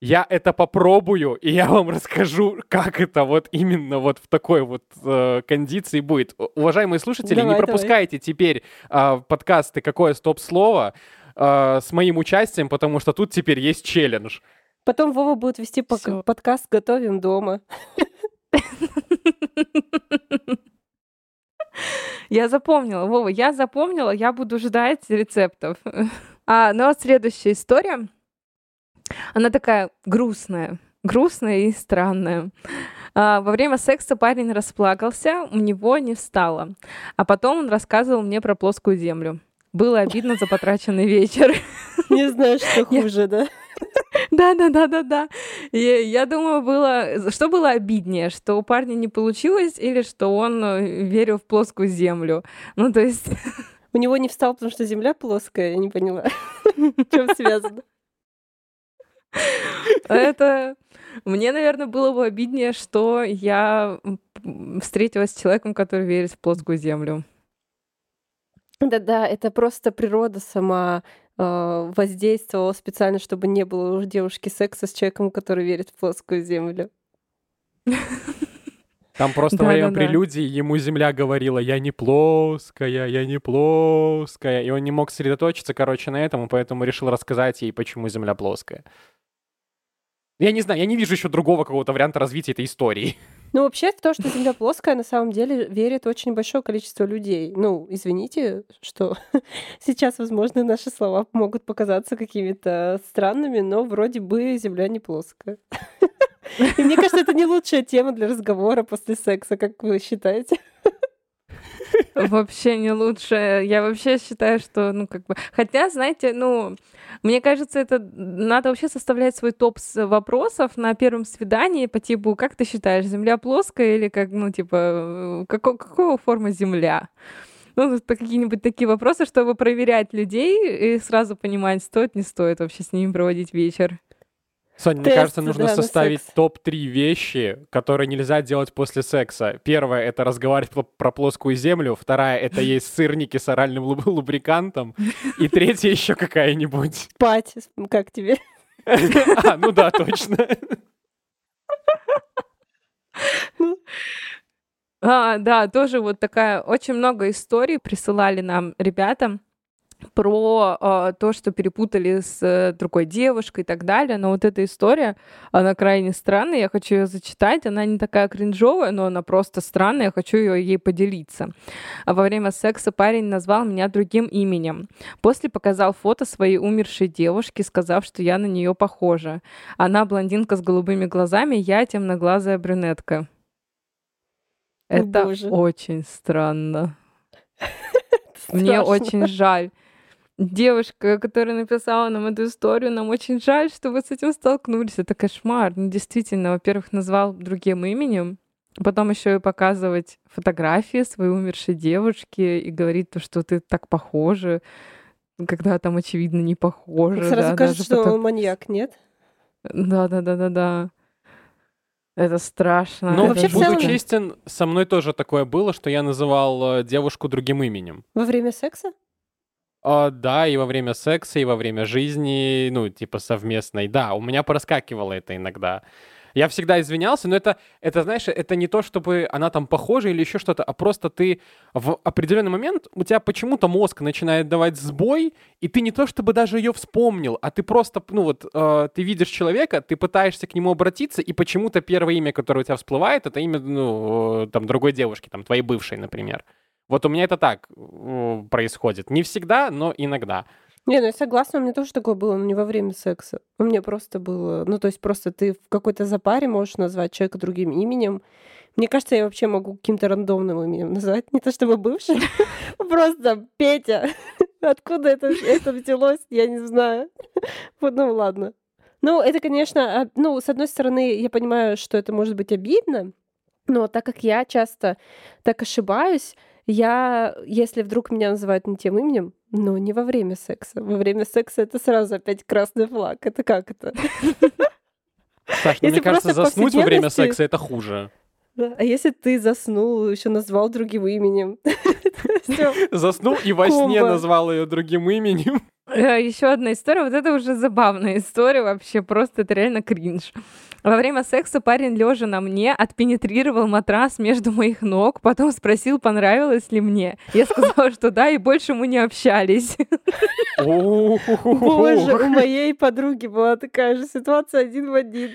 Я это попробую, и я вам расскажу, как это вот именно вот в такой вот э, кондиции будет. Уважаемые слушатели, Давай, не давай. пропускайте теперь э, подкасты «Какое стоп-слово» э, с моим участием, потому что тут теперь есть челлендж. Потом Вова будет вести пок- подкаст «Готовим дома». <laughs> Я запомнила, Вова, я запомнила, я буду ждать рецептов. <laughs> А, ну вот следующая история. Она такая грустная, грустная и странная. А, во время секса парень расплакался, у него не встало. А потом он рассказывал мне про плоскую землю. Было обидно за потраченный вечер. <laughs> Не знаю, что хуже, да? Да, да, да, да, да. Я думаю, было. Что было обиднее? Что у парня не получилось, или что он э, верил в плоскую землю? Ну, то есть. У него не встал, потому что земля плоская, я не поняла. <laughs> В чем связано? Это мне, наверное, было бы обиднее, что я встретилась с человеком, который верит в плоскую землю. Да-да, это просто природа сама э, воздействовала специально, чтобы не было у девушки секса с человеком, который верит в плоскую землю. Там просто во время Да-да-да. прелюдии ему земля говорила, я не плоская, я не плоская. И он не мог сосредоточиться, короче, на этом, и поэтому решил рассказать ей, почему земля плоская. Я не знаю, я не вижу еще другого какого-то варианта развития этой истории. Ну, вообще, в то, что Земля плоская, на самом деле верит очень большое количество людей. Ну, извините, что <laughs> сейчас, возможно, наши слова могут показаться какими-то странными, но вроде бы Земля не плоская. <laughs> И мне кажется, это не лучшая тема для разговора после секса, как вы считаете? Вообще не лучше. Я вообще считаю, что, ну, как бы... Хотя, знаете, ну, мне кажется, это надо вообще составлять свой топ вопросов на первом свидании по типу, как ты считаешь, Земля плоская или как, ну, типа, како- какого форма Земля? Ну, какие-нибудь такие вопросы, чтобы проверять людей и сразу понимать, стоит, не стоит вообще с ними проводить вечер. Соня, мне Тест, кажется, нужно да, составить секс. топ-3 вещи, которые нельзя делать после секса. Первое — это разговаривать про плоскую землю. Вторая — это есть сырники с оральным луб- лубрикантом. И третья еще какая-нибудь. Спать, как тебе? <laughs> А, ну да, точно. <laughs> А, да, тоже вот такая, очень много историй присылали нам ребята про э, то, что перепутали с э, другой девушкой и так далее. Но вот эта история, она крайне странная, я хочу ее зачитать. Она не такая кринжовая, но она просто странная, я хочу ее ей поделиться. А во время секса парень назвал меня другим именем. После показал фото своей умершей девушки, сказав, что я на нее похожа. Она блондинка с голубыми глазами, я темноглазая брюнетка. О, Это боже. очень странно. <laughs> Мне очень жаль. Девушка, которая написала нам эту историю, нам очень жаль, что вы с этим столкнулись. Это кошмар. Ну, действительно, во-первых, назвал другим именем. Потом еще и показывать фотографии своей умершей девушки и говорить то, что ты так похожа, когда там, очевидно, не похоже. Сразу да, кажется, что потом- он маньяк, нет? Да, да, да, да, да. Это страшно. Ну, вообще буду целом- честен, со мной тоже такое было, что я называл э, девушку другим именем. Во время секса? А, да, и во время секса, и во время жизни, ну, типа совместной. Да, у меня проскакивало это иногда. Я всегда извинялся, но это, это, знаешь, это не то, чтобы она там похожа или еще что-то, а просто ты в определенный момент, у тебя почему-то мозг начинает давать сбой, и ты не то, чтобы даже ее вспомнил, а ты просто, ну вот, э, ты видишь человека, ты пытаешься к нему обратиться, и почему-то первое имя, которое у тебя всплывает, это имя, ну, э, там, другой девушки, там, твоей бывшей, например. Вот у меня это так происходит. Не всегда, но иногда. Не, ну я согласна, у меня тоже такое было, но не во время секса. У меня просто было... Ну, то есть просто ты в какой-то запаре можешь назвать человека другим именем. Мне кажется, я вообще могу каким-то рандомным именем назвать. Не то чтобы бывший, <laughs> просто Петя. <laughs> Откуда это, это взялось, я не знаю. <laughs> Вот, ну ладно. Ну, это, конечно, а, ну, с одной стороны, я понимаю, что это может быть обидно, но так как я часто так ошибаюсь, я, если вдруг меня называют не тем именем, но не во время секса. Во время секса это сразу опять красный флаг. Это как это? <laughs> Саш, ну, мне кажется, заснуть во время секса это хуже. Да. А если ты заснул, еще назвал другим именем? <laughs> Заснул и во сне назвал ее другим именем. Еще одна история. Вот это уже забавная история вообще. Просто это реально кринж. Во время секса парень, лежа на мне, отпенетрировал матрас между моих ног, потом спросил, понравилось ли мне. Я сказала, что да, и больше мы не общались. Боже, у моей подруги была такая же ситуация один в один.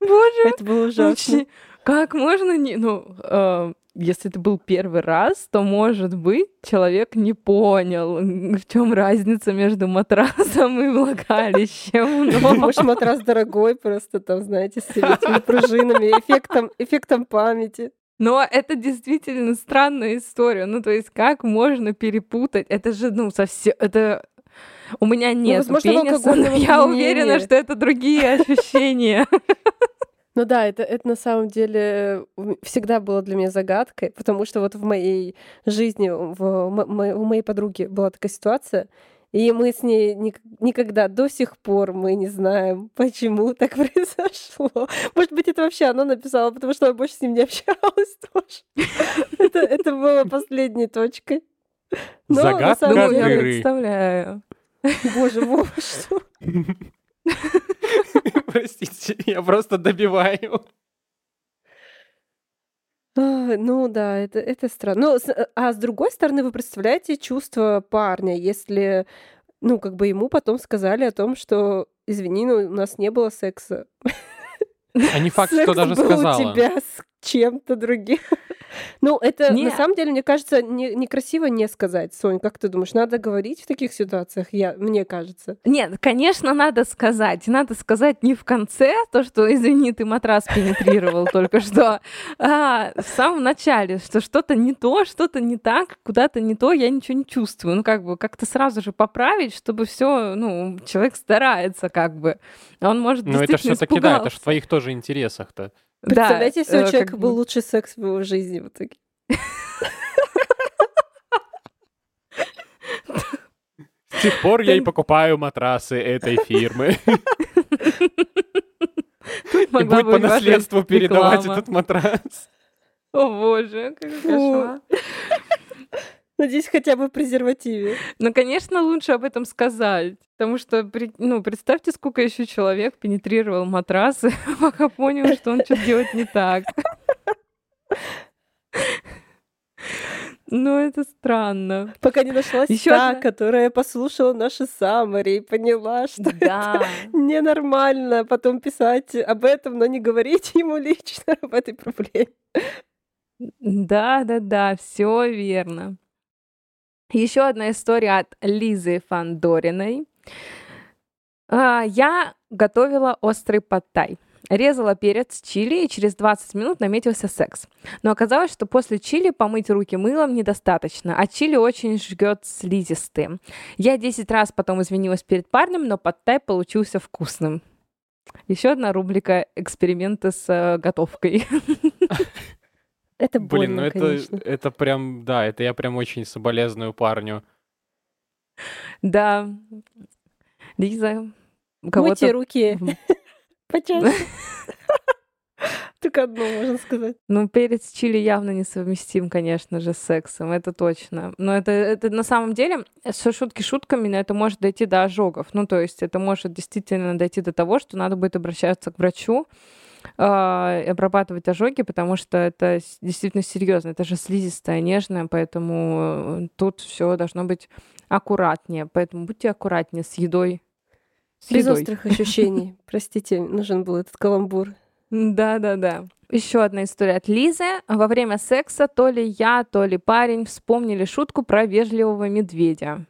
Боже, Это было ужасно. Как можно не... Ну, э, если это был первый раз, то, может быть, человек не понял, в чем разница между матрасом и влагалищем. <laughs> Но- Может, матрас дорогой, просто там, знаете, с этими пружинами, эффектом, эффектом памяти. Но это действительно странная история. Ну, то есть, как можно перепутать? Это же, ну, совсем... Это... У меня нет возможно, в пениса, но я уверена, что это другие ощущения. <laughs> Ну да, это, это на самом деле м, всегда было для меня загадкой, потому что вот в моей жизни, в, мо- у моей подруги была такая ситуация, и мы с ней ник- никогда до сих пор мы не знаем, почему так <laughs> произошло. Может быть, это вообще она написала, потому что она больше с ним не общалась тоже. <laughs> Это, это было последней точкой. Но на Загадка самом деле- я представляю. Боже, Вова, <laughs> что? Простите, <laughs> я просто добиваю. А, Ну да, это, это странно. Ну, а с другой стороны, вы представляете чувство парня, если, ну, как бы ему потом сказали о том, что, извини, но у нас не было секса. А не факт, <laughs> что Секс даже был сказала. у тебя с чем-то другим. <laughs> Ну, это Не. на самом деле, мне кажется, не- некрасиво не сказать, Сонь. Как ты думаешь, надо говорить в таких ситуациях? Я, мне кажется. Нет, конечно, надо сказать. Надо сказать не в конце, то, что, извини, ты матрас пенетрировал только что, а в самом начале, что что-то не то, что-то не так, куда-то не то, я ничего не чувствую. Ну, как бы, как-то сразу же поправить, чтобы все, ну, человек старается, как бы. Он может Ну это все-таки, да, это же в твоих тоже интересах-то. Да, Представляете, если э, у человека как был бы- лучший секс в его жизни в итоге. С тех пор я и покупаю матрасы этой фирмы. И будет по наследству передавать этот матрас. О, боже, как Фу. Надеюсь, хотя бы в презервативе. Ну, конечно, лучше об этом сказать. Потому что, ну, представьте, сколько еще человек пенетрировал матрасы, <laughs> пока понял, что он что-то делает не так. Ну, это странно. Пока не нашлась Ещё та, одна- которая послушала наши саммари и поняла, что Да. ненормально потом писать об этом, но не говорить <laughs> ему лично об этой проблеме. Да, да, да, все верно. Еще одна история от Лизы Фандориной. А, Я готовила острый подтай. Резала перец чили, и через 20 минут наметился секс. Но оказалось, что после чили помыть руки мылом недостаточно, а чили очень жгет слизистые. Я 10 раз потом извинилась перед парнем, но подтай получился вкусным. Еще одна рубрика эксперименты с э, готовкой. <laughs> Это Блин, ну больно, это, конечно. это прям, да, это я прям очень соболезную парню. Да. Лиза, у Мойте кого-то... руки <laughs> почаще. <laughs> Только одно можно сказать. Ну, перец чили явно несовместим, конечно же, с сексом, это точно. Но это, это на самом деле, все шутки шутками, но это может дойти до ожогов. Ну, то есть это может действительно дойти до того, что надо будет обращаться к врачу, обрабатывать ожоги, потому что это действительно серьезно. Это же слизистая, нежная, поэтому э, тут все должно быть аккуратнее. Поэтому будьте аккуратнее с едой. С Без едой. острых ощущений. <laughs> Простите, нужен был этот каламбур. Да, да, да. Еще одна история от Лизы. Во время секса то ли я, то ли парень вспомнили шутку про вежливого медведя.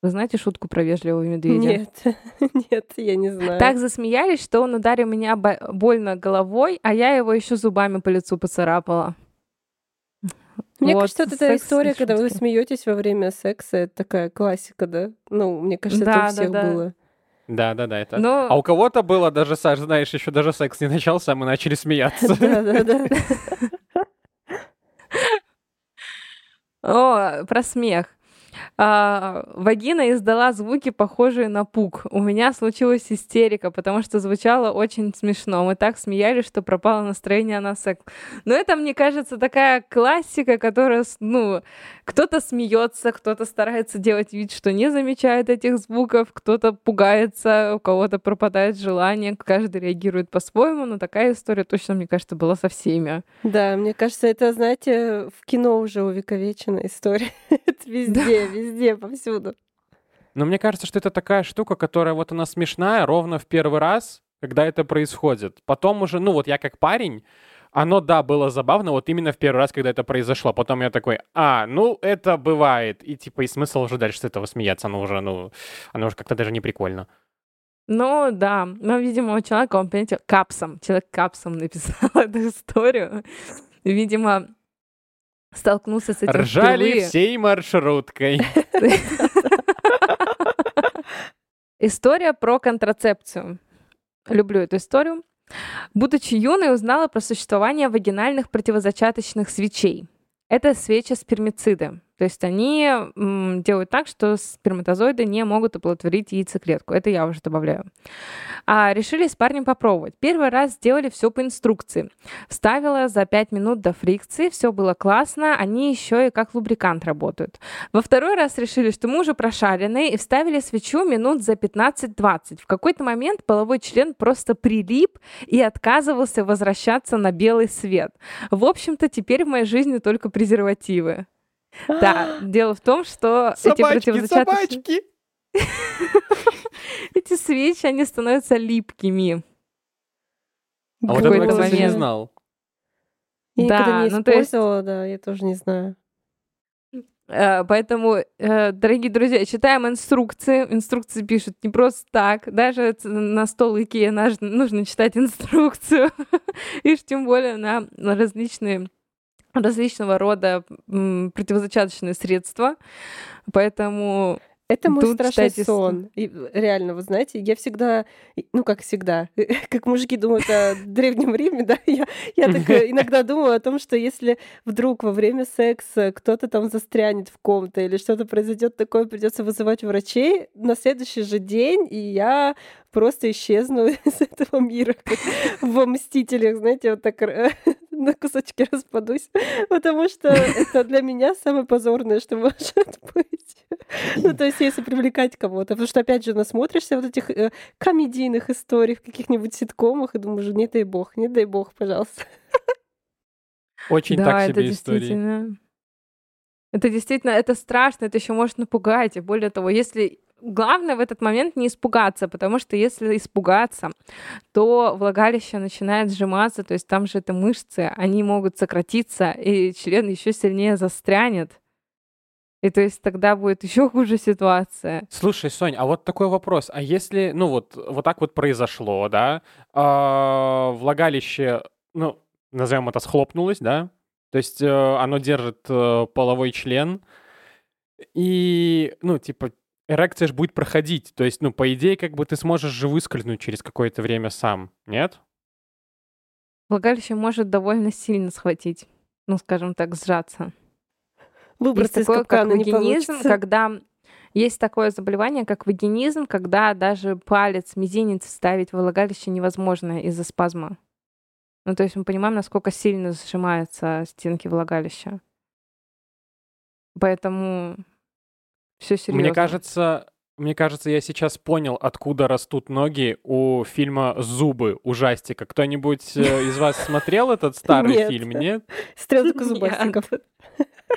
Вы знаете шутку про вежливого медведя? Нет, <laughs> нет, я не знаю. Так засмеялись, что он ударил меня бо- больно головой, а я его еще зубами по лицу поцарапала. Мне Вот, кажется, вот эта история, когда вы смеетесь во время секса, это такая классика, да? Ну, мне кажется, это Да, у да, всех да. было. Да, да, да, это. Но А у кого-то было даже, Саш, знаешь, еще даже секс не начался, а мы начали смеяться. Да, да, да. О, про смех. А, вагина издала звуки, похожие на пук. У меня случилась истерика, потому что звучало очень смешно. Мы так смеялись, что пропало настроение на секс. Но это, мне кажется, такая классика, которая, ну, кто-то смеется, кто-то старается делать вид, что не замечает этих звуков, кто-то пугается, у кого-то пропадает желание, каждый реагирует по-своему, но такая история точно, мне кажется, была со всеми. Да, мне кажется, это, знаете, в кино уже увековечена история. <laughs> Это везде, везде, повсюду. Но мне кажется, что это такая штука, которая вот она смешная ровно в первый раз, когда это происходит. Потом уже, ну вот я как парень, оно, да, было забавно, вот именно в первый раз, когда это произошло. Потом я такой, а, ну, это бывает. И типа, и смысл уже дальше с этого смеяться, оно уже, ну, оно уже как-то даже не прикольно. Ну, да. Но, видимо, у человека, он, понимаете, капсом, человек капсом написал <laughs> эту историю. Видимо, столкнулся с этим Ржали впервые. всей маршруткой. <laughs> История про контрацепцию. Люблю эту историю. Будучи юной, узнала про существование вагинальных противозачаточных свечей. Это свечи-спермициды. То есть они делают так, что сперматозоиды не могут оплодотворить яйцеклетку. Это я уже добавляю. А решили с парнем попробовать. Первый раз сделали все по инструкции. Вставила за 5 минут до фрикции, все было классно, они еще и как лубрикант работают. Во второй раз решили, что мы уже прошаренные, и вставили свечу минут за 15-20. В какой-то момент половой член просто прилип и отказывался возвращаться на белый свет. В общем-то, теперь в моей жизни только презервативы. Да, дело в том, что эти противозачаточные... <laughs> Эти свечи, они становятся липкими. А вот этого, кстати, не знал. Я никогда Да, не ну, то есть- использовала, да, я тоже не знаю. Э, Поэтому, э, дорогие друзья, читаем инструкции. Инструкции пишут не просто так. Даже на стол Икея нужно читать <laughs> инструкцию. <laughs> И тем более на различные <laughs> различного рода м, противозачаточные средства. Поэтому Это мой Тут страшный с- сон. И реально, вы знаете, я всегда, ну как всегда, <laughs> как мужики думают о Древнем Риме, да, я, я так э, иногда думаю о том, что если вдруг во время секса кто-то там застрянет в ком-то или что-то произойдет такое, придется вызывать врачей на следующий же день, и я просто исчезну <laughs> из этого мира, как в «Мстителях», знаете, вот так э, на кусочки распадусь, <laughs> потому что это для меня самое позорное, что может <laughs> быть. Ну, то есть, если привлекать кого-то. Потому что, опять же, насмотришься вот этих э, комедийных историй в каких-нибудь ситкомах и думаешь, не дай бог, не дай бог, пожалуйста. Очень да, так это себе истории. действительно... Это действительно, это страшно, это еще может напугать. И более того, если главное в этот момент не испугаться, потому что если испугаться, то влагалище начинает сжиматься, то есть там же это мышцы, они могут сократиться, и член еще сильнее застрянет. И то есть тогда будет <laughs> еще хуже ситуация. Слушай, Сонь, а вот такой вопрос. А если, ну вот, вот так вот произошло, да, а, влагалище, ну, назовем это, схлопнулось, да, то есть э, оно держит э, половой член, и, ну, типа, эрекция же будет проходить. То есть, ну, по идее, как бы ты сможешь же выскользнуть через какое-то время сам, нет? Влагалище может довольно сильно схватить, ну, скажем так, сжаться. Выбраться есть из такое, как не вагинизм, получится. когда есть такое заболевание, как вагинизм, когда даже палец, мизинец ставить в влагалище невозможно из-за спазма. Ну, то есть мы понимаем, насколько сильно сжимаются стенки влагалища. Поэтому все серьезно. Мне кажется, мне кажется, я сейчас понял, откуда растут ноги у фильма «Зубы» ужастика. Кто-нибудь э, из вас смотрел этот старый Нет. фильм, нет? Стрелка зубастиков.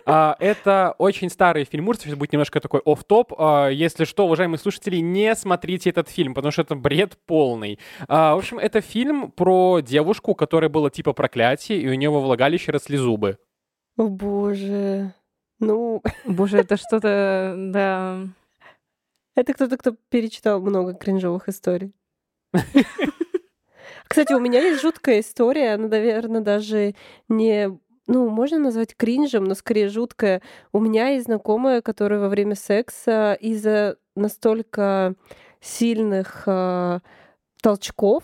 А, это очень старый фильм ужасов, сейчас будет немножко такой оф топ Если что, уважаемые слушатели, не смотрите этот фильм, потому что это бред полный. А, в общем, это фильм про девушку, у которой было типа проклятие, и у нее во влагалище росли зубы. О боже. Ну, <laughs> Боже, это что-то, да. это кто-то, кто перечитал много кринжовых историй. <laughs> Кстати, у меня есть жуткая история, она, наверное, даже не ну, можно назвать кринжем, но скорее жуткая. У меня есть знакомая, которая во время секса из-за настолько сильных э, толчков,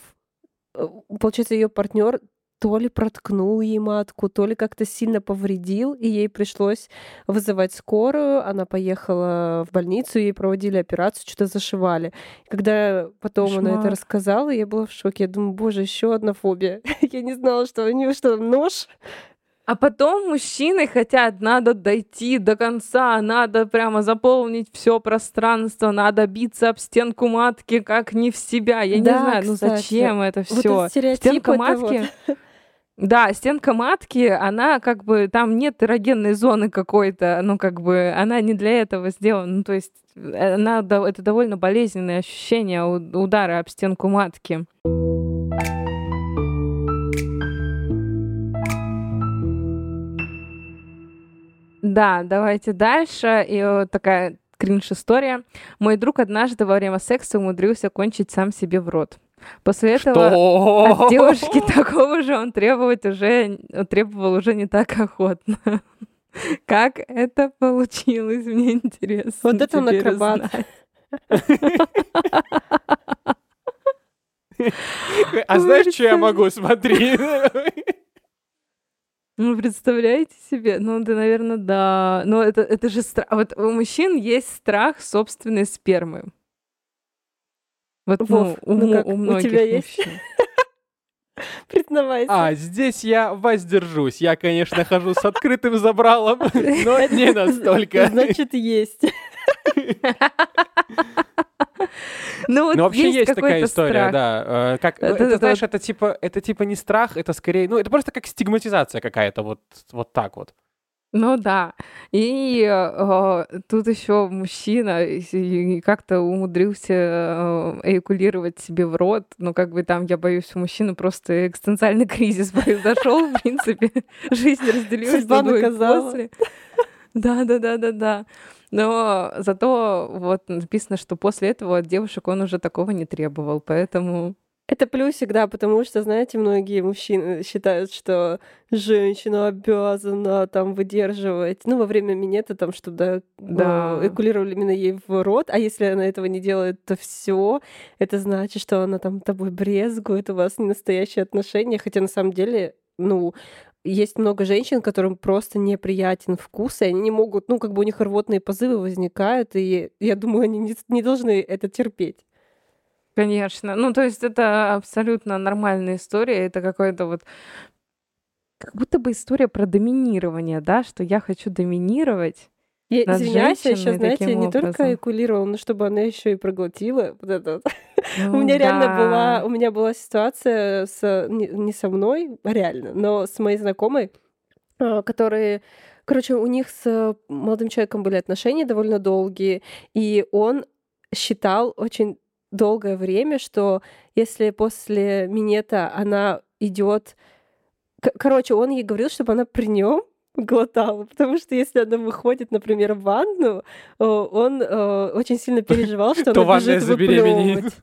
э, получается, ее партнер то ли проткнул ей матку, то ли как-то сильно повредил, и ей пришлось вызывать скорую. Она поехала в больницу, ей проводили операцию, что-то зашивали. Когда потом она это Кошмар. рассказала, я была в шоке. Я думаю, боже, еще одна фобия. <laughs> Я не знала, что у нее что, нож? А потом мужчины хотят, надо дойти до конца, надо прямо заполнить все пространство, надо биться об стенку матки, как не в себя. Я Да, не знаю, ну кстати. зачем это Вот все? стереотип, Стенка матки. вот. Да, стенка матки, она как бы, там нет эрогенной зоны какой-то, ну как бы, она не для этого сделана. Ну то есть, э, она, это довольно болезненное ощущение удара об стенку матки. Да, давайте дальше. И вот такая кринж-история. Мой друг однажды во время секса умудрился кончить сам себе в рот. После этого Что? от девушки <laughs> такого же он требовать уже, требовал уже не так охотно. <laughs> Как это получилось, мне интересно. Вот это он акробат. А знаешь, что я могу? Смотри. <laughs> Ну, представляете себе? Ну, да, наверное, да. Но это, это же страх. Вот у мужчин есть страх собственной спермы. Вот, Вов, ну, у, ну как, у у многих тебя есть? мужчин. <laughs> Признавайся. А, здесь я воздержусь. Я, конечно, хожу с открытым забралом, <laughs> но не настолько. Значит, есть. <laughs> Ну, вот Ну, вообще есть такая история, страх. да. Э, Как, ну, Это- это, это знаешь, вот- это типа, это типа не страх, это скорее, ну, это просто как стигматизация какая-то, вот, вот так вот. Ну да. И э, тут еще мужчина как-то умудрился э, эякулировать себе в рот. Ну, как бы там, я боюсь, у мужчины просто экзистенциальный <laughs> кризис произошел, в принципе. <laughs> Жизнь разделилась на до и после. Да, да, да, да, да. Но зато вот написано, что после этого от девушек он уже такого не требовал, поэтому Это плюсик, да, потому что, знаете, многие мужчины считают, что женщина обязана там выдерживать, ну, во время минета там, чтобы да, Да. экулировали именно ей в рот, а если она этого не делает, то все, это значит, что она там тобой брезгует, у вас не настоящие отношения, хотя на самом деле, ну, есть много женщин, которым просто неприятен вкус, и они не могут, ну, как бы у них рвотные позывы возникают, и я думаю, они не, не должны это терпеть. Конечно. Ну, то есть это абсолютно нормальная история. Это какой-то вот как будто бы история про доминирование, да, что я хочу доминировать. Я извиняюсь, я женщиной знаете, не только образом. экулировала, но чтобы она еще и проглотила вот это. вот. <laughs> У Ну меня реально да. была, у меня была ситуация с не, не со мной, а реально, но с моей знакомой, а, которые, короче, у них с молодым человеком были отношения довольно долгие, и он считал очень долгое время, что если после минета она идет, короче, он ей говорил, чтобы она при нем глотала, потому что если она выходит, например, в ванну, он э, очень сильно переживал, что <laughs> То она бежит забеременеет. выплевывать.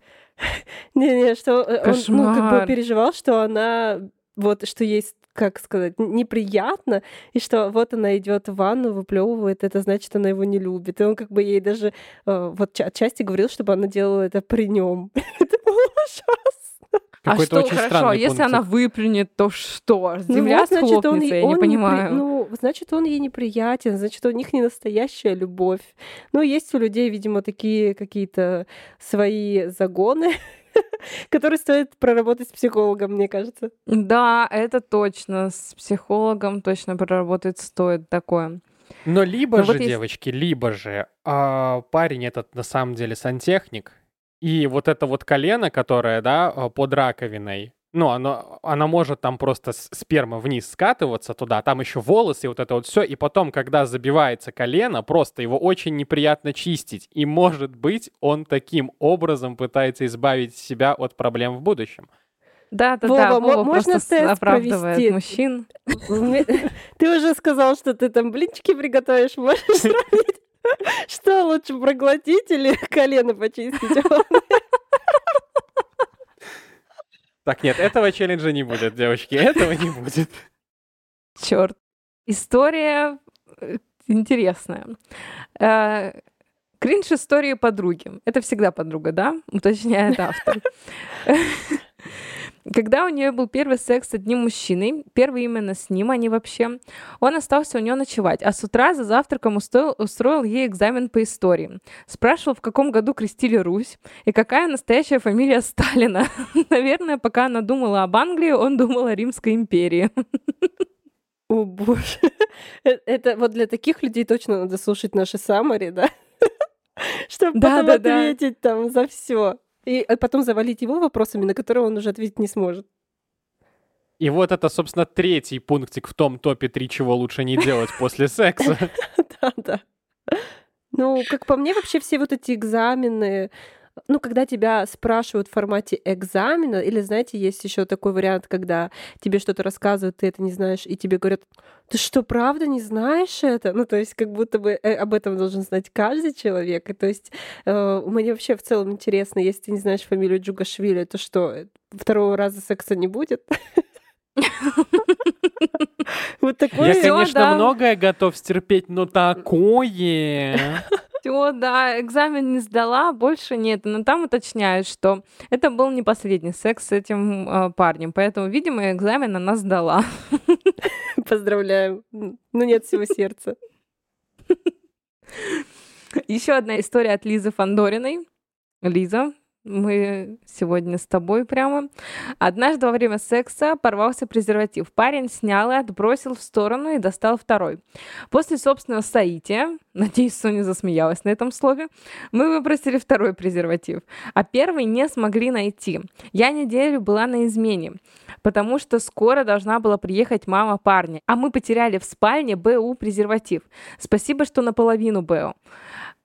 Не-не, <laughs> что э, он ну, как бы переживал, что она вот, что ей с- как сказать, неприятно, и что вот она идет в ванну, выплевывает, это значит, она его не любит. И он как бы ей даже э, вот отчасти говорил, чтобы она делала это при нем. <laughs> это было ужасно. А что, очень хорошо, а если она выплюнет, то что? Ну Земля ну, значит, схлопнется, он, я он не понимаю. Не, ну, значит, он ей неприятен, значит, у них не настоящая любовь. Ну, есть у людей, видимо, такие какие-то свои загоны, <laughs> <laughs> который стоит проработать с психологом, мне кажется. Да, это точно. С психологом точно проработать стоит такое. Но либо Но же, вот девочки, есть... либо же а, парень этот на самом деле сантехник, и вот это вот колено, которое, да, под раковиной, ну, оно, она может там просто сперма вниз скатываться туда, там еще волосы, и вот это вот все, и потом, когда забивается колено, просто его очень неприятно чистить. И, может быть, он таким образом пытается избавить себя от проблем в будущем. Да, да, Вова, да. Вова можно тест оправдывает провести? мужчин. <laughs> Ты уже сказал, что ты там блинчики приготовишь, можешь <laughs> сравнить? Что лучше проглотить или <laughs> колено почистить? Так, нет, этого челленджа не будет, девочки, этого не будет. Черт. История э, интересная. Э, кринж истории подруги. Это всегда подруга, да? Уточняет автор. <laughs> Когда у нее был первый секс с одним мужчиной, первый именно с ним, не вообще, он остался у нее ночевать, а с утра за завтраком устроил, устроил ей экзамен по истории. Спрашивал, в каком году крестили Русь и какая настоящая фамилия Сталина. <laughs> Наверное, пока она думала об Англии, он думал о Римской империи. О боже. Э, это вот для таких людей точно надо слушать наши саммари, да? <laughs> Чтобы да, потом да, ответить да. там за все. И э, потом завалить его вопросами, на которые он уже ответить не сможет. И вот это, собственно, третий пунктик в том топе три, чего лучше не делать <laughs> после секса. Да, да. Ну, как по мне, вообще все вот эти экзамены, ну, когда тебя спрашивают в формате экзамена, или, знаете, есть еще такой вариант, когда тебе что-то рассказывают, ты это не знаешь, и тебе говорят, ты что, правда не знаешь это? Ну, то есть как будто бы э, об этом должен знать каждый человек. И то есть э, мне вообще в целом интересно, если ты не знаешь фамилию Джугашвили, то что, второго раза секса не будет? <laughs> Вот такое. Я, конечно, многое готов стерпеть, но такое <laughs> все, да, экзамен не сдала, больше нет. Но там уточняют, что это был не последний секс с этим э, парнем, поэтому, видимо, экзамен она сдала. <laughs> Поздравляю. Ну, нет всего сердца. Еще одна история от Лизы Фандориной. Лиза, мы сегодня с тобой прямо. Однажды во время секса порвался презерватив. Парень снял и отбросил в сторону и достал второй. После собственного соития, надеюсь, Соня засмеялась на этом слове, мы выбросили второй презерватив, а первый не смогли найти. Я неделю была на измене, потому что скоро должна была приехать мама парня, а мы потеряли в спальне БУ презерватив. Спасибо, что наполовину БУ.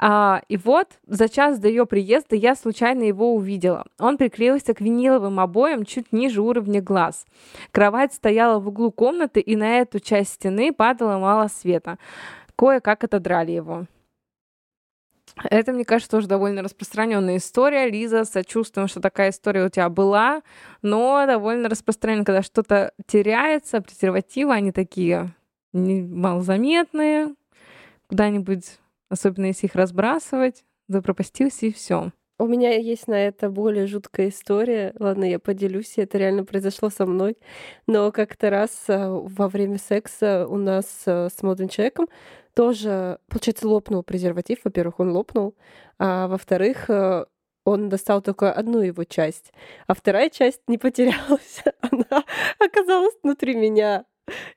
А, и вот за час до ее приезда я случайно его увидела. Он приклеился к виниловым обоям чуть ниже уровня глаз. Кровать стояла в углу комнаты, и на эту часть стены падало мало света. Кое-как отодрали его. Это, мне кажется, тоже довольно распространенная история. Лиза, сочувствуем, что такая история у тебя была, но довольно распространена, когда что-то теряется, презервативы, они такие малозаметные, куда-нибудь Особенно если их разбрасывать, запропастился и все. У меня есть на это более жуткая история. Ладно, я поделюсь, это реально произошло со мной. Но как-то раз а, во время секса у нас а, с молодым человеком тоже, получается, лопнул презерватив. Во-первых, он лопнул, а во-вторых, а, он достал только одну его часть, а вторая часть не потерялась. <laughs> Она оказалась внутри меня.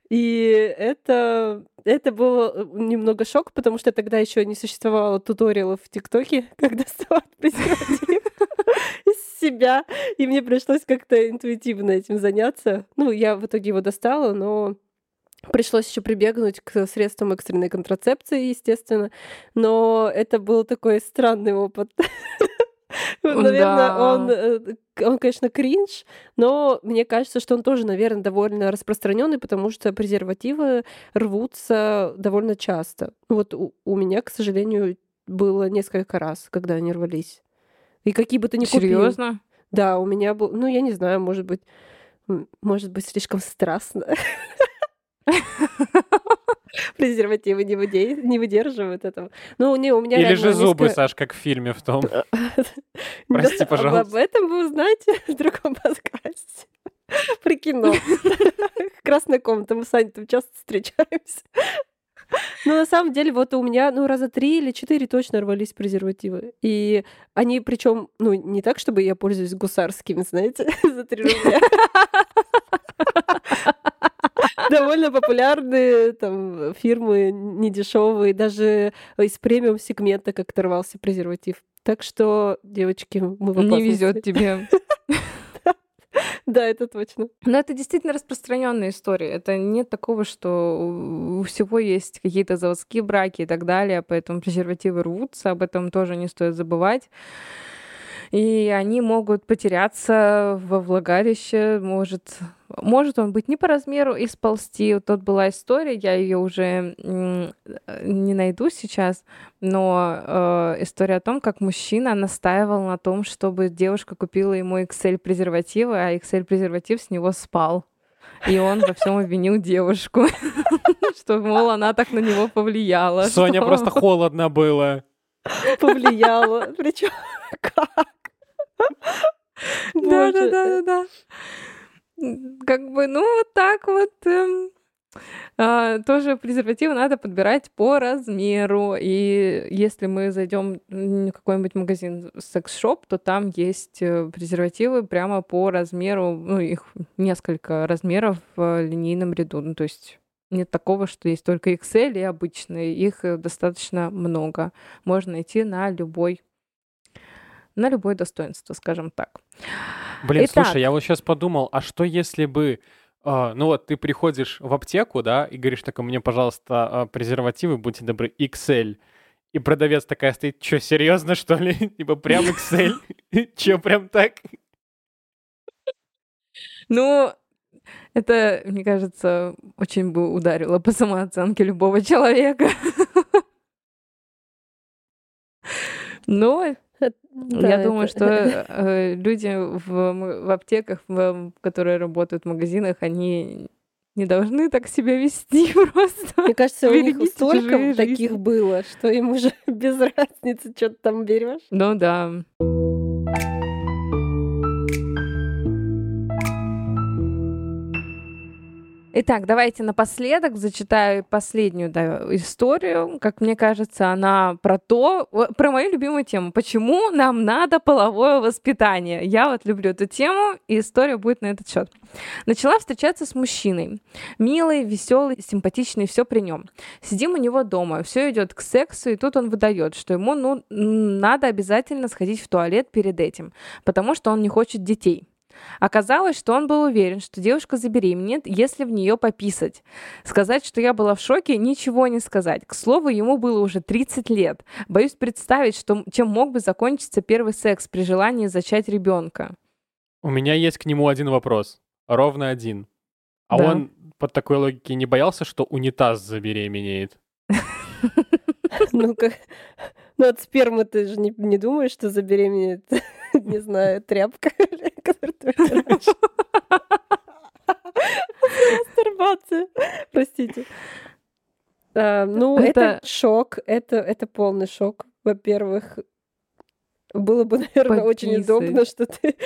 И это, это был э, немного шок, потому что тогда еще не существовало туториалов в ТикТоке, как доставать презерватив из себя. И мне пришлось как-то интуитивно этим заняться. Ну, я в итоге его достала, но Пришлось еще прибегнуть к средствам экстренной контрацепции, естественно. Но это был такой странный опыт. <laughs> <laughs> Наверное, он, э, он, конечно, кринж, но мне кажется, что он тоже, наверное, довольно распространенный, потому что презервативы рвутся довольно часто. Вот у, у меня, к сожалению, было несколько раз, когда они рвались. И какие бы ты ни купил. Серьезно? Да, у меня был, ну, я не знаю, может быть, может быть, слишком страстно. <laughs> <laughs> Презервативы не, выде... не выдерживают этого. Ну, не, у меня Или же зубы, несколько... Саш, как в фильме в том. <laughs> <laughs> Прости, пожалуйста. Об этом вы узнаете в другом подкасте. Про кино. Красная комната. Мы с Аней там часто встречаемся. Ну, на самом деле, вот у меня, ну, раза три или четыре точно рвались презервативы. И они, причем, ну, не так, чтобы я пользуюсь гусарскими, знаете, за три рубля. Довольно популярные там фирмы, недешевые, даже из премиум сегмента как-то рвался презерватив. Так что, девочки, мы в Не везет тебе. <laughs> Да, это точно. Но это действительно распространенная история. Это нет такого, что у всего есть какие-то заводские браки и так далее, поэтому презервативы рвутся, об этом тоже не стоит забывать. И они могут потеряться во влагалище, может, может он быть не по размеру и сползти. Вот тут была история, я ее уже э, не найду сейчас, но э, история о том, как мужчина настаивал на том, чтобы девушка купила ему XL презервативы, а XL презерватив с него спал. И он во всем обвинил девушку, <laughs> что, мол, она так на него повлияла. Соня просто <laughs> холодно было. Повлияло. Причем <laughs> как? Да, да, да, да, да. Как бы, ну, вот так вот. эм, а, тоже презервативы надо подбирать по размеру. И если мы зайдем в какой-нибудь магазин секс-шоп, то там есть э, презервативы прямо по размеру, ну, их несколько размеров в линейном ряду. Ну, то есть нет такого, что есть только XL и обычные. Их э, достаточно много. Можно найти на любой на любое достоинство, скажем так. Блин, Итак. слушай, я вот сейчас подумал, а что если бы, а, ну вот ты приходишь в аптеку, да, и говоришь такой, мне, пожалуйста, а, презервативы, будьте добры, XL. И продавец такая стоит, что, серьезно, что ли? <laughs> Типа прям XL? <laughs> Че, прям так? Ну, это, мне кажется, очень бы ударило по самооценке любого человека. <laughs> Но Да, я думаю, это- что <laughs> э, люди в, в аптеках, в, которые работают в магазинах, они не должны так себя вести <laughs> просто. Мне кажется, у них столько таких жизни. было, что им уже <laughs> без разницы, что ты там берешь. Ну да. Итак, давайте напоследок зачитаю последнюю да, историю. Как мне кажется, она про то, про мою любимую тему. Почему нам надо половое воспитание? Я вот люблю эту тему, и история будет на этот счет. Начала встречаться с мужчиной. Милый, веселый, симпатичный, все при нем. Сидим у него дома, все идет к сексу, и тут он выдает, что ему ну, надо обязательно сходить в туалет перед этим, потому что он не хочет детей. Оказалось, что он был уверен, что девушка забеременеет, если в нее пописать. Сказать, что я была в шоке, ничего не сказать. К слову, ему было уже 30 лет. Боюсь представить, что, чем мог бы закончиться первый секс при желании зачать ребенка. У меня есть к нему один вопрос. Ровно один. А Да. он под такой логики не боялся, что унитаз забеременеет? <laughs> Ну, как... ну от спермы ты же не, не думаешь, что забеременеет, <laughs> <laughs> не знаю, тряпка, <laughs> которую ты вытираешь. Мастурбация. Простите. А, ну, это... Это- шок. Это, это полный шок. Во-первых, было бы, <laughs> наверное, очень удобно, что ты...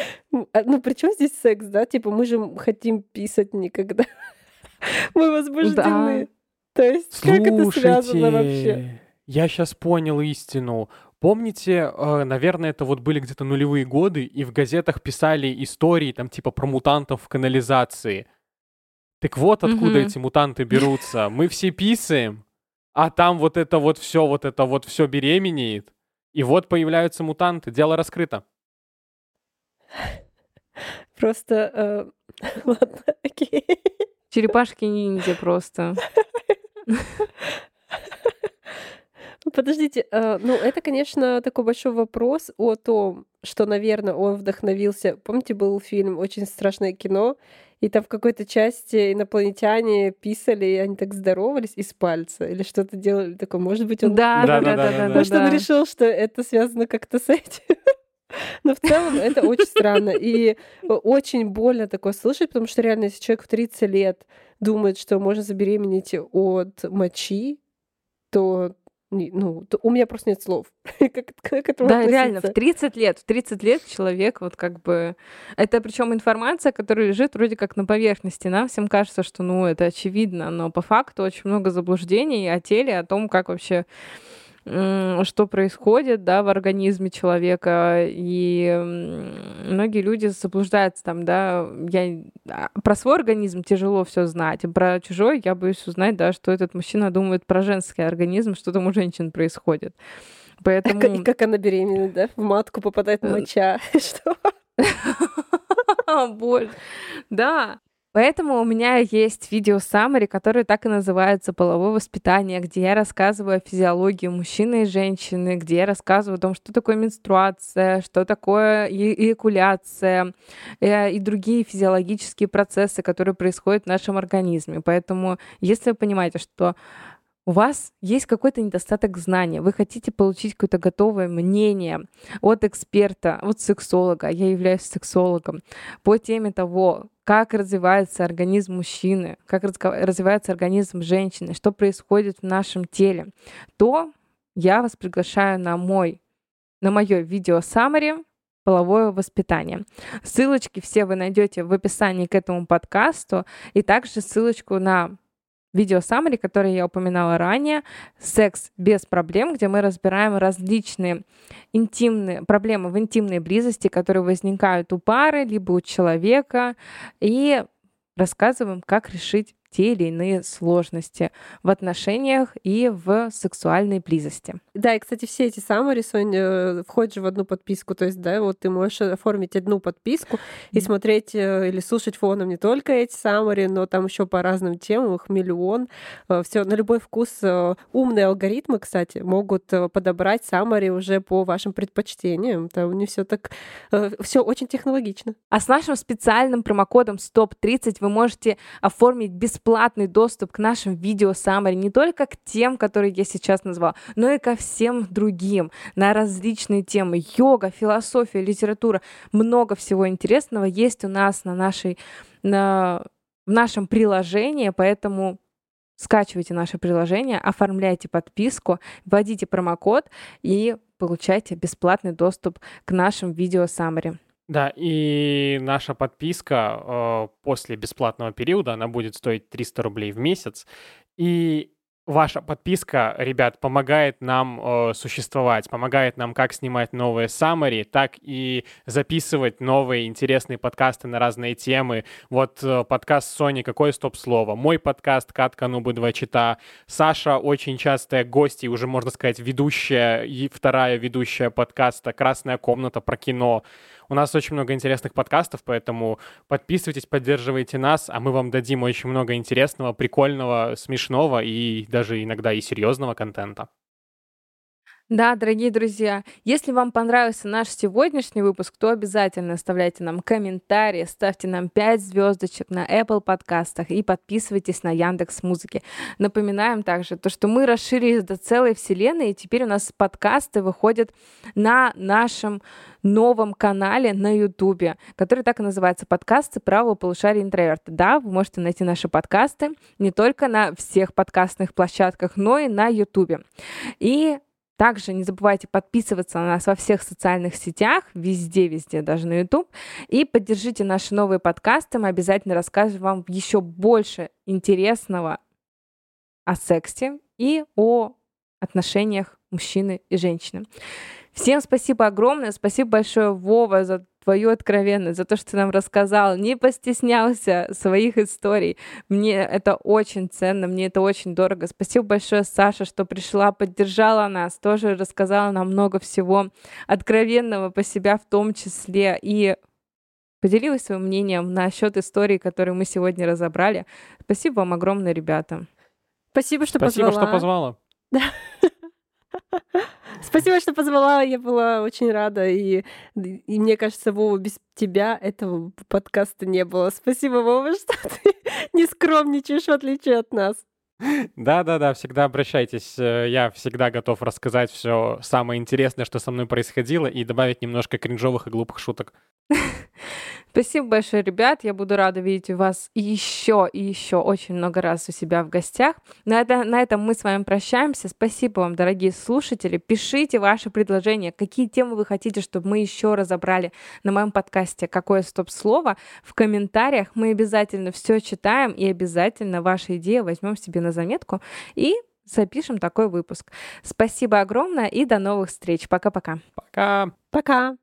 А, Ну, при чем здесь секс, да? Типа, мы же хотим писать никогда. Мы возбуждены. То есть, как это связано вообще? Я сейчас понял истину. Помните, э, наверное, это вот были где-то нулевые годы, и в газетах писали истории там типа про мутантов в канализации. Так вот откуда Мгм. эти мутанты берутся. Мы все писаем, а там вот это вот все, вот это вот все беременеет. И вот появляются мутанты. Дело раскрыто. Просто... э, <laughs> Ладно, окей. Черепашки ниндзя просто. <laughs> Подождите, э, ну это, конечно, такой большой вопрос о том, что, наверное, он вдохновился. Помните, был фильм «Очень страшное кино», и там в какой-то части инопланетяне писали, и они так здоровались из пальца или что-то делали такое. Может быть, он... Да, да, да, Да-да-да-да-да. да, да, Может, он да. решил, что это связано как-то с этим. <laughs> Но в целом это очень странно. И очень больно такое слышать, потому что реально, если человек в 30 лет думает, что можно забеременеть от мочи, то ну, у меня просто нет слов. <laughs> как, как этому Да, относиться? реально, в 30 лет, в 30 лет человек вот как бы... Это причем информация, которая лежит вроде как на поверхности. Нам всем кажется, что, ну, это очевидно, но по факту очень много заблуждений о теле, о том, как вообще что происходит да, в организме человека. И многие люди заблуждаются там, да, я а, про свой организм тяжело все знать, а про чужой я боюсь узнать, да, что этот мужчина думает про женский организм, что там у женщин происходит. <laughs> Поэтому... И как она беременна, да? В матку попадает э, моча. <laughs> Что? <laughs> Боль. Да. Поэтому у меня есть видео саммари, которое так и называется «Половое воспитание», где я рассказываю о физиологии мужчины и женщины, где я рассказываю о том, что такое менструация, что такое эякуляция э, и другие физиологические процессы, которые происходят в нашем организме. Поэтому, если вы понимаете, что у вас есть какой-то недостаток знания, вы хотите получить какое-то готовое мнение от эксперта, от сексолога, я являюсь сексологом, по теме того, как развивается организм мужчины, как развивается организм женщины, что происходит в нашем теле, то я вас приглашаю на мой, на мое видео summary половое воспитание. Ссылочки все вы найдете в описании к этому подкасту и также ссылочку на видео summary, которое я упоминала ранее, секс без проблем, где мы разбираем различные интимные проблемы в интимной близости, которые возникают у пары, либо у человека, и рассказываем, как решить те или иные сложности в отношениях и в сексуальной близости. Да, и, кстати, все эти саммари, Соня, э, входят же в одну подписку. То есть, да, вот ты можешь оформить одну подписку и смотреть э, или слушать фоном не только эти саммари, но там еще по разным темам, их миллион. Э, все на любой вкус. Умные алгоритмы, кстати, могут подобрать саммари уже по вашим предпочтениям. Там не все так... Все очень технологично. А с нашим специальным промокодом STOP30 вы можете оформить бесплатно бесплатный доступ к нашим видео summary не только к тем, которые я сейчас назвала, но и ко всем другим на различные темы. Йога, философия, литература. Много всего интересного есть у нас на нашей, на, в нашем приложении, поэтому скачивайте наше приложение, оформляйте подписку, вводите промокод и получайте бесплатный доступ к нашим видео summary. Да, и наша подписка э, после бесплатного периода, она будет стоить 300 рублей в месяц. И Ваша подписка, ребят, помогает нам э, существовать, помогает нам как снимать новые саммари, так и записывать новые интересные подкасты на разные темы. Вот э, подкаст Сони «Какое стоп-слово?», мой подкаст «Катка Нубы два чита», Саша очень частая гостья, уже, можно сказать, ведущая и вторая ведущая подкаста «Красная комната» про кино. У нас очень много интересных подкастов, поэтому подписывайтесь, поддерживайте нас, а мы вам дадим очень много интересного, прикольного, смешного и даже иногда и серьезного контента. Да, дорогие друзья, если вам понравился наш сегодняшний выпуск, то обязательно оставляйте нам комментарии, ставьте нам 5 звездочек на Apple подкастах и подписывайтесь на Яндекс Музыки. Напоминаем также то, что мы расширились до целой вселенной, и теперь у нас подкасты выходят на нашем новом канале на Ютубе, который так и называется «Подкасты правого полушария интроверта». Да, вы можете найти наши подкасты не только на всех подкастных площадках, но и на Ютубе. И также не забывайте подписываться на нас во всех социальных сетях, везде-везде, даже на YouTube. И поддержите наши новые подкасты. Мы обязательно расскажем вам еще больше интересного о сексе и о отношениях мужчины и женщины. Всем спасибо огромное. Спасибо большое, Вова, за твою откровенность, за то, что ты нам рассказал, не постеснялся своих историй. Мне это очень ценно, мне это очень дорого. Спасибо большое, Саша, что пришла, поддержала нас, тоже рассказала нам много всего откровенного по себя в том числе. И поделилась своим мнением насчет истории, которую мы сегодня разобрали. Спасибо вам огромное, ребята. Спасибо, что Спасибо, позвала. что позвала. <laughs> Спасибо, что позвала. Я была очень рада. И, и мне кажется, Вова, без тебя этого подкаста не было. Спасибо, Вова, <laughs> что ты не скромничаешь, в отличие от нас. Да-да-да, всегда обращайтесь. Э, я всегда готов рассказать все самое интересное, что со мной происходило, и добавить немножко кринжовых и глупых шуток. <laughs> Спасибо большое, ребят. Я буду рада видеть вас еще и еще очень много раз у себя в гостях. На, это, на этом мы с вами прощаемся. Спасибо вам, дорогие слушатели. Пишите ваши предложения, какие темы вы хотите, чтобы мы еще разобрали на моем подкасте «Какое стоп-слово» в комментариях. Мы обязательно все читаем и обязательно ваши идеи возьмем себе на заметку и запишем такой выпуск. Спасибо огромное и до новых встреч. Пока-пока. Пока. Пока.